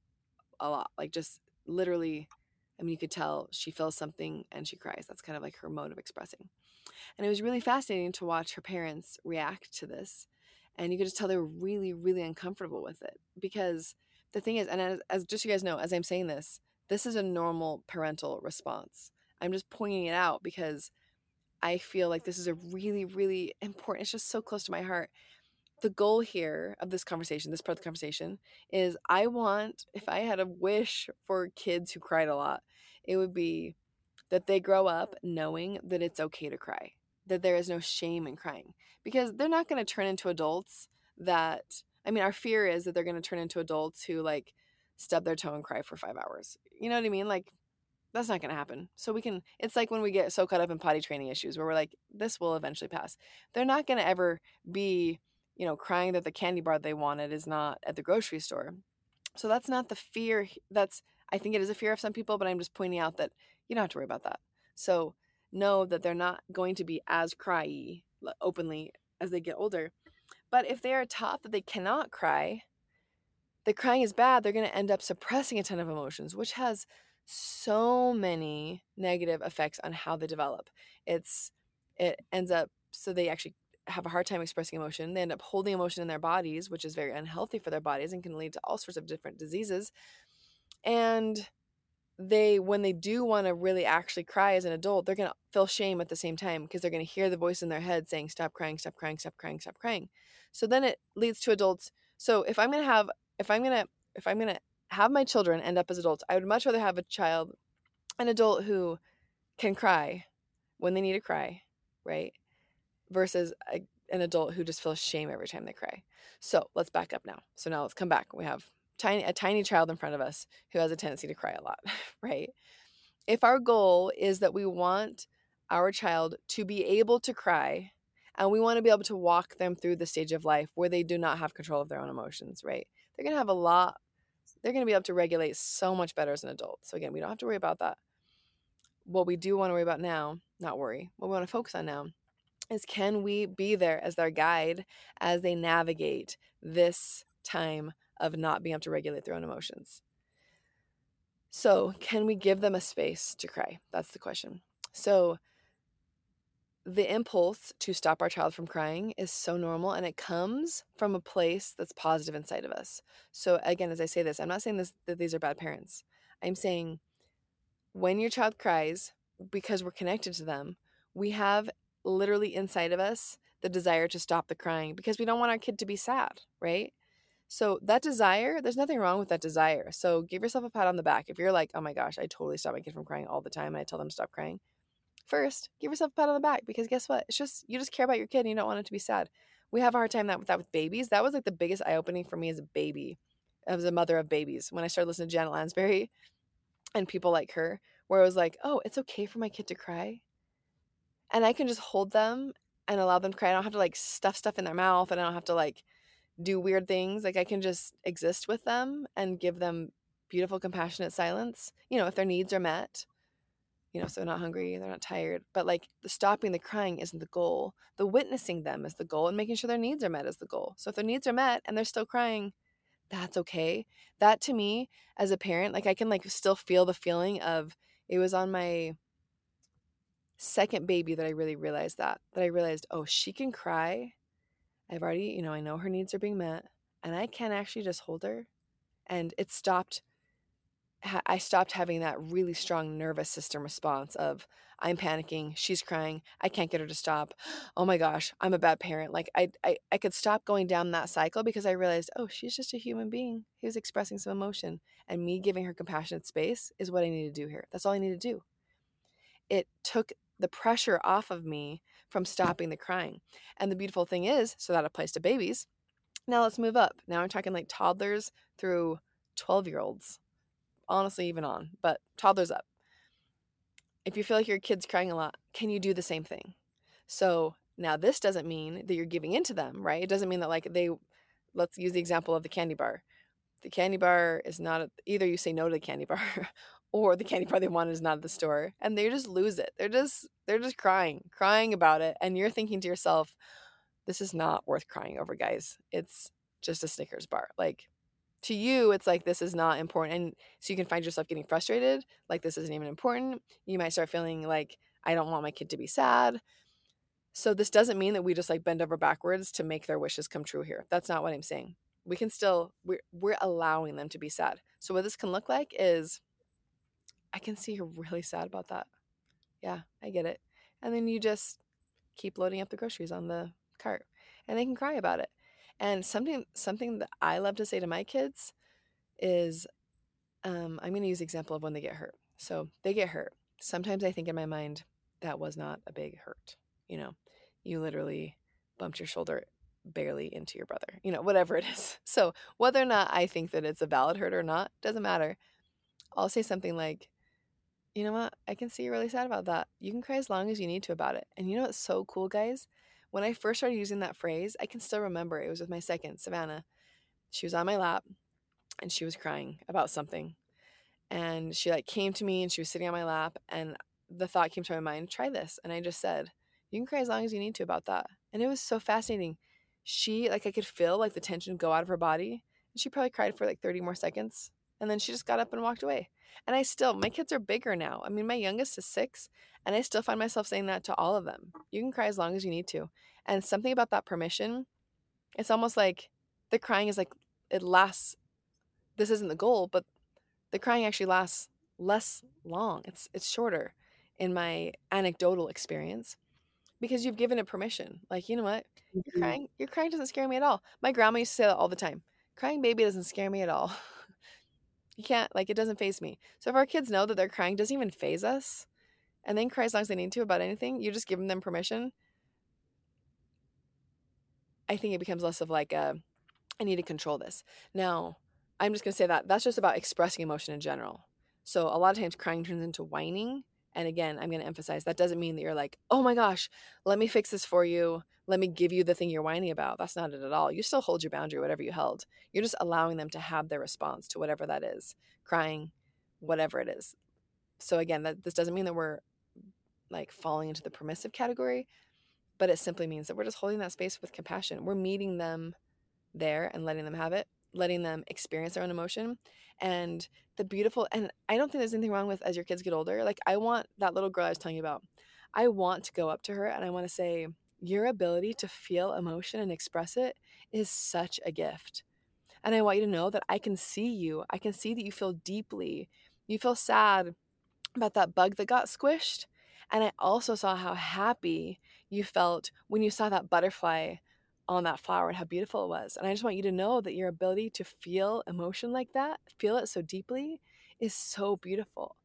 a lot, like just literally. I mean, you could tell she feels something and she cries. That's kind of like her mode of expressing. And it was really fascinating to watch her parents react to this. And you could just tell they were really, really uncomfortable with it. Because the thing is, and as, as just so you guys know, as I'm saying this, this is a normal parental response. I'm just pointing it out because I feel like this is a really, really important, it's just so close to my heart. the goal here of this conversation, this part of the conversation, is I want, if I had a wish for kids who cried a lot, it would be that they grow up knowing that it's okay to cry, that there is no shame in crying, because they're not going to turn into adults that, I mean, our fear is that they're going to turn into adults who like stub their toe and cry for five hours. You know what I mean? Like, that's not going to happen. So we can, it's like when we get so caught up in potty training issues where we're like, this will eventually pass. They're not going to ever be you know, crying that the candy bar they wanted is not at the grocery store. So that's not the fear. That's, I think it is a fear of some people, but I'm just pointing out that you don't have to worry about that. So know that they're not going to be as cryy openly as they get older. But if they are taught that they cannot cry, that crying is bad, they're going to end up suppressing a ton of emotions, which has so many negative effects on how they develop. It's it ends up so they actually have a hard time expressing emotion. They end up holding emotion in their bodies, which is very unhealthy for their bodies and can lead to all sorts of different diseases. And they, when they do want to really actually cry as an adult, they're going to feel shame at the same time because they're going to hear the voice in their head saying, Stop crying, stop crying, stop crying, stop crying. So then it leads to adults. So if I'm going to have, if I'm going to, if I'm going to have my children end up as adults, I would much rather have a child, an adult who can cry when they need to cry, right? versus a, an adult who just feels shame every time they cry. So let's back up now. So now let's come back. We have tiny a tiny child in front of us who has a tendency to cry a lot, right? If our goal is that we want our child to be able to cry and we want to be able to walk them through the stage of life where they do not have control of their own emotions, right? They're going to have a lot they're going to be able to regulate so much better as an adult. So again, we don't have to worry about that. What we do want to worry about now, not worry, what we want to focus on now is can we be there as their guide as they navigate this time of not being able to regulate their own emotions? So, can we give them a space to cry? That's the question. So, the impulse to stop our child from crying is so normal and it comes from a place that's positive inside of us. So, again, as I say this, I'm not saying this, that these are bad parents. I'm saying when your child cries, because we're connected to them, we have literally inside of us the desire to stop the crying because we don't want our kid to be sad, right? So that desire, there's nothing wrong with that desire. So give yourself a pat on the back. If you're like, oh my gosh, I totally stop my kid from crying all the time and I tell them to stop crying. First, give yourself a pat on the back because guess what? It's just you just care about your kid and you don't want it to be sad. We have a hard time that with that with babies. That was like the biggest eye opening for me as a baby, as a mother of babies. When I started listening to Janet Lansbury and people like her, where i was like, oh, it's okay for my kid to cry and I can just hold them and allow them to cry. I don't have to like stuff stuff in their mouth and I don't have to like do weird things. Like I can just exist with them and give them beautiful, compassionate silence. You know, if their needs are met, you know, so they're not hungry, they're not tired. But like the stopping the crying isn't the goal. The witnessing them is the goal and making sure their needs are met is the goal. So if their needs are met and they're still crying, that's okay. That to me as a parent, like I can like still feel the feeling of it was on my second baby that I really realized that, that I realized, oh, she can cry. I've already, you know, I know her needs are being met and I can actually just hold her. And it stopped, I stopped having that really strong nervous system response of, I'm panicking, she's crying, I can't get her to stop. Oh my gosh, I'm a bad parent. Like I, I, I could stop going down that cycle because I realized, oh, she's just a human being who's expressing some emotion. And me giving her compassionate space is what I need to do here. That's all I need to do. It took the pressure off of me from stopping the crying. And the beautiful thing is, so that applies to babies. Now let's move up. Now I'm talking like toddlers through 12 year olds. Honestly, even on, but toddlers up. If you feel like your kid's crying a lot, can you do the same thing? So now this doesn't mean that you're giving in to them, right? It doesn't mean that like they, let's use the example of the candy bar. The candy bar is not, either you say no to the candy bar or the candy bar they wanted is not at the store and they just lose it they're just they're just crying crying about it and you're thinking to yourself this is not worth crying over guys it's just a snickers bar like to you it's like this is not important and so you can find yourself getting frustrated like this isn't even important you might start feeling like i don't want my kid to be sad so this doesn't mean that we just like bend over backwards to make their wishes come true here that's not what i'm saying we can still we're, we're allowing them to be sad so what this can look like is I can see you're really sad about that. Yeah, I get it. And then you just keep loading up the groceries on the cart and they can cry about it. And something something that I love to say to my kids is um, I'm going to use example of when they get hurt. So they get hurt. Sometimes I think in my mind that was not a big hurt. You know, you literally bumped your shoulder barely into your brother, you know, whatever it is. So whether or not I think that it's a valid hurt or not doesn't matter. I'll say something like, you know what? I can see you're really sad about that. You can cry as long as you need to about it. And you know what's so cool, guys? When I first started using that phrase, I can still remember it was with my second, Savannah. She was on my lap and she was crying about something. And she like came to me and she was sitting on my lap and the thought came to my mind, try this. And I just said, you can cry as long as you need to about that. And it was so fascinating. She like I could feel like the tension go out of her body. And she probably cried for like 30 more seconds. And then she just got up and walked away. And I still, my kids are bigger now. I mean, my youngest is six, and I still find myself saying that to all of them. You can cry as long as you need to. And something about that permission, it's almost like the crying is like, it lasts. This isn't the goal, but the crying actually lasts less long. It's it's shorter in my anecdotal experience because you've given it permission. Like, you know what? You're Mhm. crying. Your crying doesn't scare me at all. My grandma used to say that all the time. Crying baby doesn't scare me at all. you can't like it doesn't faze me. So if our kids know that they're crying doesn't even faze us, and then cry as long as they need to about anything, you just giving them permission. I think it becomes less of like a, I need to control this. Now, I'm just gonna say that that's just about expressing emotion in general. So a lot of times crying turns into whining. And again, I'm gonna emphasize that doesn't mean that you're like, oh my gosh, let me fix this for you. Let me give you the thing you're whining about. That's not it at all. You still hold your boundary, whatever you held. You're just allowing them to have their response to whatever that is, crying, whatever it is. So again, that this doesn't mean that we're like falling into the permissive category, but it simply means that we're just holding that space with compassion. We're meeting them there and letting them have it, letting them experience their own emotion. And the beautiful, and I don't think there's anything wrong with as your kids get older. Like, I want that little girl I was telling you about, I want to go up to her and I want to say, Your ability to feel emotion and express it is such a gift. And I want you to know that I can see you. I can see that you feel deeply. You feel sad about that bug that got squished. And I also saw how happy you felt when you saw that butterfly on that flower and how beautiful it was. And I just want you to know that your ability to feel emotion like that, feel it so deeply, is so beautiful.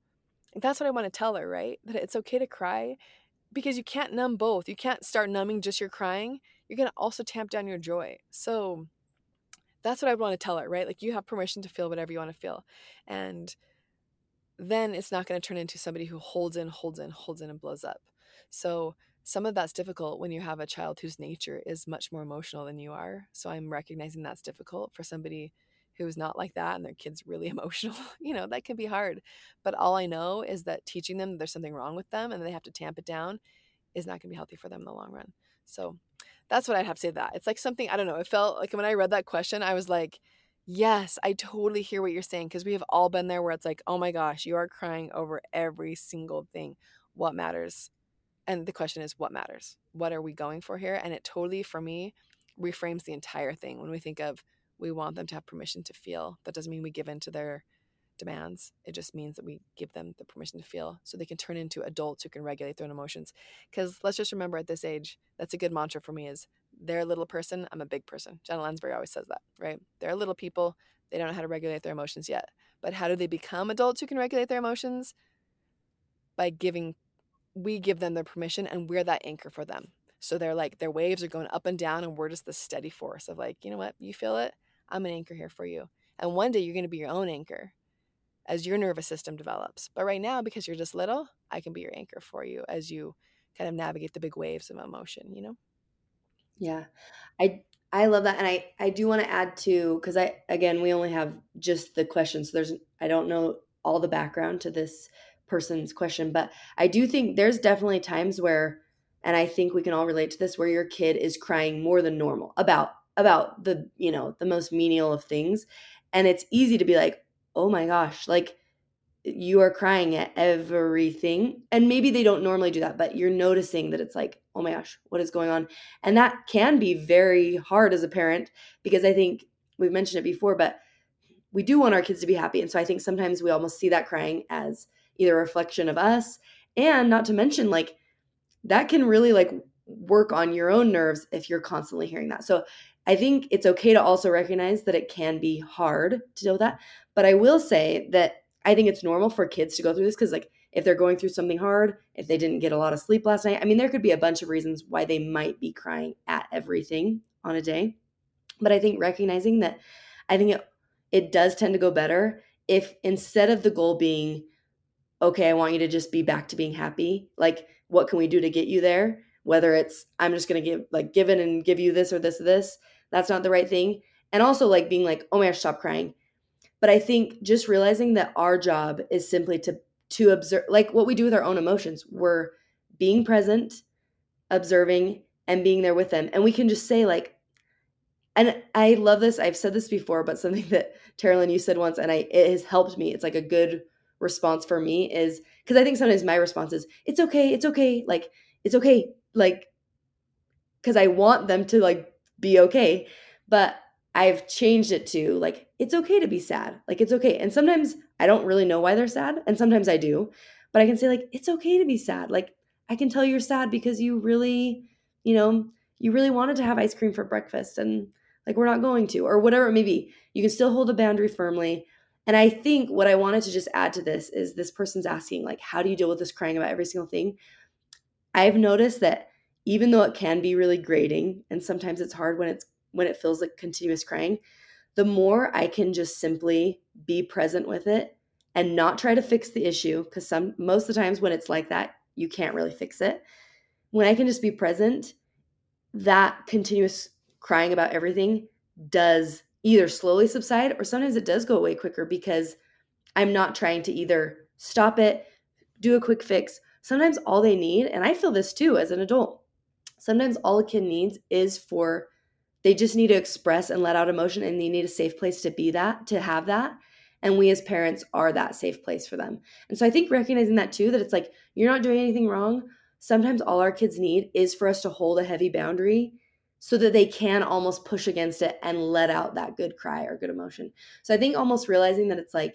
And that's what I want to tell her, right? That it's okay to cry because you can't numb both. You can't start numbing just your crying. You're going to also tamp down your joy. So that's what I want to tell her, right? Like you have permission to feel whatever you want to feel. And then it's not going to turn into somebody who holds in, holds in, holds in, and blows up. So some of that's difficult when you have a child whose nature is much more emotional than you are. So I'm recognizing that's difficult for somebody who's not like that and their kid's really emotional. you know, that can be hard. But all I know is that teaching them that there's something wrong with them and they have to tamp it down is not going to be healthy for them in the long run. So that's what I'd have to say to that. It's like something, I don't know, it felt like when I read that question, I was like, Yes, I totally hear what you're saying because we have all been there where it's like, oh my gosh, you are crying over every single thing. What matters? And the question is, what matters? What are we going for here? And it totally, for me, reframes the entire thing when we think of we want them to have permission to feel. That doesn't mean we give in to their demands. It just means that we give them the permission to feel so they can turn into adults who can regulate their own emotions. Because let's just remember at this age, that's a good mantra for me is they're a little person, I'm a big person. Janet Lansbury always says that, right? They're little people, they don't know how to regulate their emotions yet. But how do they become adults who can regulate their emotions? By giving, we give them their permission and we're that anchor for them. So they're like, their waves are going up and down, and we're just the steady force of like, you know what, you feel it? I'm an anchor here for you. And one day you're going to be your own anchor as your nervous system develops. But right now, because you're just little, I can be your anchor for you as you kind of navigate the big waves of emotion, you know? Yeah. I I love that and I I do want to add to cuz I again we only have just the question so there's I don't know all the background to this person's question but I do think there's definitely times where and I think we can all relate to this where your kid is crying more than normal about about the you know the most menial of things. And it's easy to be like oh my gosh like you are crying at everything. And maybe they don't normally do that but you're noticing that it's like oh my gosh what is going on? And that can be very hard as a parent because i think we've mentioned it before but we do want our kids to be happy. And so i think sometimes we almost see that crying as either reflection of us and not to mention like that can really like work on your own nerves if you're constantly hearing that. So I think it's okay to also recognize that it can be hard to deal with that. But I will say that I think it's normal for kids to go through this because, like, if they're going through something hard, if they didn't get a lot of sleep last night, I mean, there could be a bunch of reasons why they might be crying at everything on a day. But I think recognizing that, I think it, it does tend to go better if instead of the goal being, okay, I want you to just be back to being happy, like, what can we do to get you there? Whether it's, I'm just to give, like, give in and give you this or this or this, that's not the right thing. And also, like, being like, oh my gosh, stop crying but I think just realizing that our job is simply to to observe like what we do with our own emotions. We're being present, observing and being there with them. And we can just say like and I love this. I've said this before, but something that Terilyn you said once and I it has helped me. It's like a good response for me is because I think sometimes my response is it's okay, it's okay, like it's okay, like because I want them to like be okay. But I've changed it to like, it's okay to be sad. Like, it's okay. And sometimes I don't really know why they're sad. And sometimes I do. But I can say, like, it's okay to be sad. Like, I can tell you're sad because you really, you know, you really wanted to have ice cream for breakfast and like we're not going to, or whatever it may be. You can still hold a boundary firmly. And I think what I wanted to just add to this is this person's asking, like, how do you deal with this crying about every single thing? I've noticed that even though it can be really grating, and sometimes it's hard when it's when it feels like continuous crying, the more I can just simply be present with it and not try to fix the issue because some most of the times when it's like that, you can't really fix it. When I can just be present, that continuous crying about everything does either slowly subside or sometimes it does go away quicker because I'm not trying to either stop it, do a quick fix. Sometimes all they need, and I feel this too as an adult, sometimes all a kid needs is for they just need to express and let out emotion and they need a safe place to be that, to have that. And we as parents are that safe place for them. And so I think recognizing that too, that it's like you're not doing anything wrong. Sometimes all our kids need is for us to hold a heavy boundary so that they can almost push against it and let out that good cry or good emotion. So I think almost realizing that it's like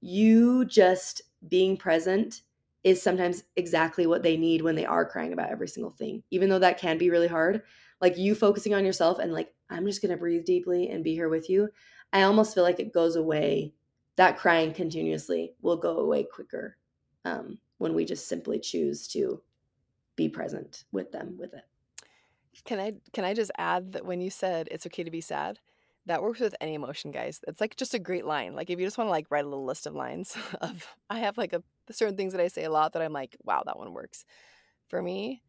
you just being present is sometimes exactly what they need when they are crying about every single thing. Even though that can be really hard, like you focusing on yourself and like i'm just going to breathe deeply and be here with you i almost feel like it goes away that crying continuously will go away quicker um, when we just simply choose to be present with them with it can i can i just add that when you said it's okay to be sad that works with any emotion guys it's like just a great line like if you just want to like write a little list of lines of i have like a certain things that i say a lot that i'm like wow that one works for me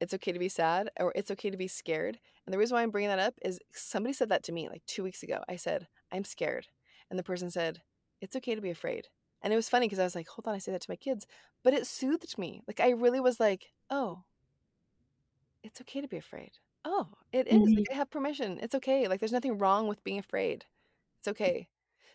it's okay to be sad or it's okay to be scared. And the reason why I'm bringing that up is somebody said that to me like two weeks ago. I said, I'm scared. And the person said, it's okay to be afraid. And it was funny because I was like, hold on, I say that to my kids. But it soothed me. Like, I really was like, oh, it's okay to be afraid. Oh, it is. Mhm. Like, I have permission. It's okay. Like, there's nothing wrong with being afraid. It's okay.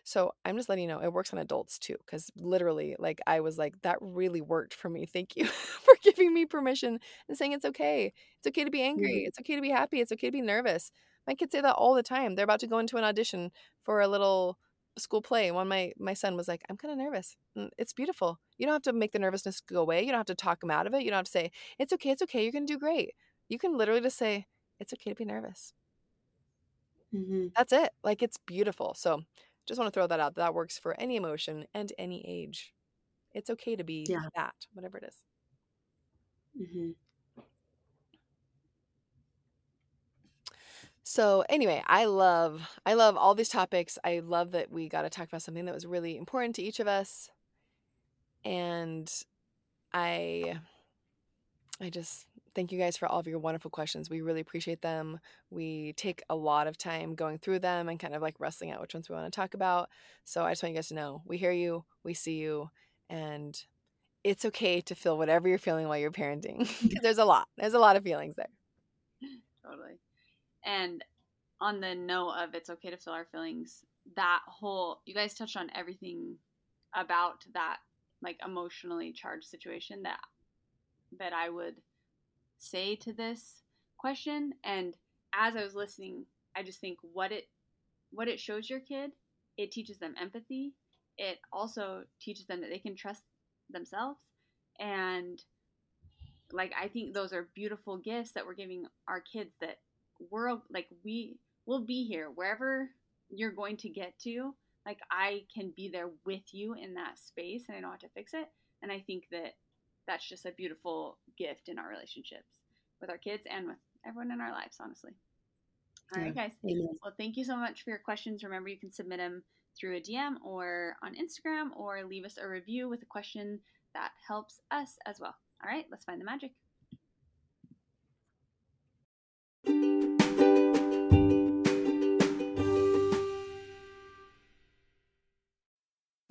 So I'm just letting you know it works on adults too, because literally, like I was like, that really worked for me. Thank you for giving me permission and saying it's okay. It's okay to be angry. Mhm. It's okay to be happy. It's okay to be nervous. My kids say that all the time. They're about to go into an audition for a little school play. One my my son was like, I'm kind of nervous. "Mm, It's beautiful. You don't have to make the nervousness go away. You don't have to talk them out of it. You don't have to say, it's okay, it's okay, you're gonna do great. You can literally just say, it's okay to be nervous. Mhm. That's it. Like it's beautiful. So just want to throw that out. That works for any emotion and any age. It's okay to be Yeah. that, whatever it is. Mhm. So anyway, I love I love all these topics. I love that we got to talk about something that was really important to each of us. And I I just thank you guys for all of your wonderful questions. We really appreciate them. We take a lot of time going through them and kind of like wrestling out which ones we want to talk about. So I just want you guys to know we hear you, we see you, and it's okay to feel whatever you're feeling while you're parenting. there's a lot. There's a lot of feelings there. totally. And on the note of it's okay to feel our feelings, that whole you guys touched on everything about that like emotionally charged situation that that I would say to this question and as I was listening, I just think what it what it shows your kid, it teaches them empathy. It also teaches them that they can trust themselves and like I think those are beautiful gifts that we're giving our kids that we're like we will be here wherever you're going to get to. Like I can be there with you in that space and I know how to fix it. And I think that that's just a beautiful gift in our relationships with our kids and with everyone in our lives, honestly. All right, Yeah. guys. Amen. Well, thank you so much for your questions. Remember, you can submit them through a DM or on Instagram or leave us a review with a question that helps us as well. All right, let's find the magic.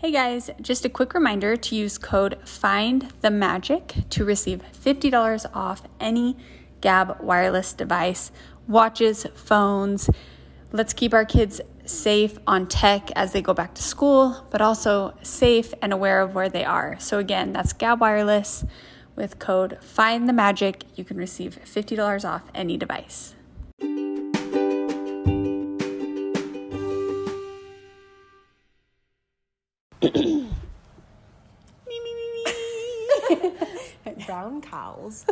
Hey guys, just a quick reminder to use code FIND the magic to receive $50 off any Gabb wireless device, watches, phones. Let's keep our kids safe on tech as they go back to school, but also safe and aware of where they are. So again, that's Gabb wireless with code FIND the magic. You can receive $50 off any device. Brown cows.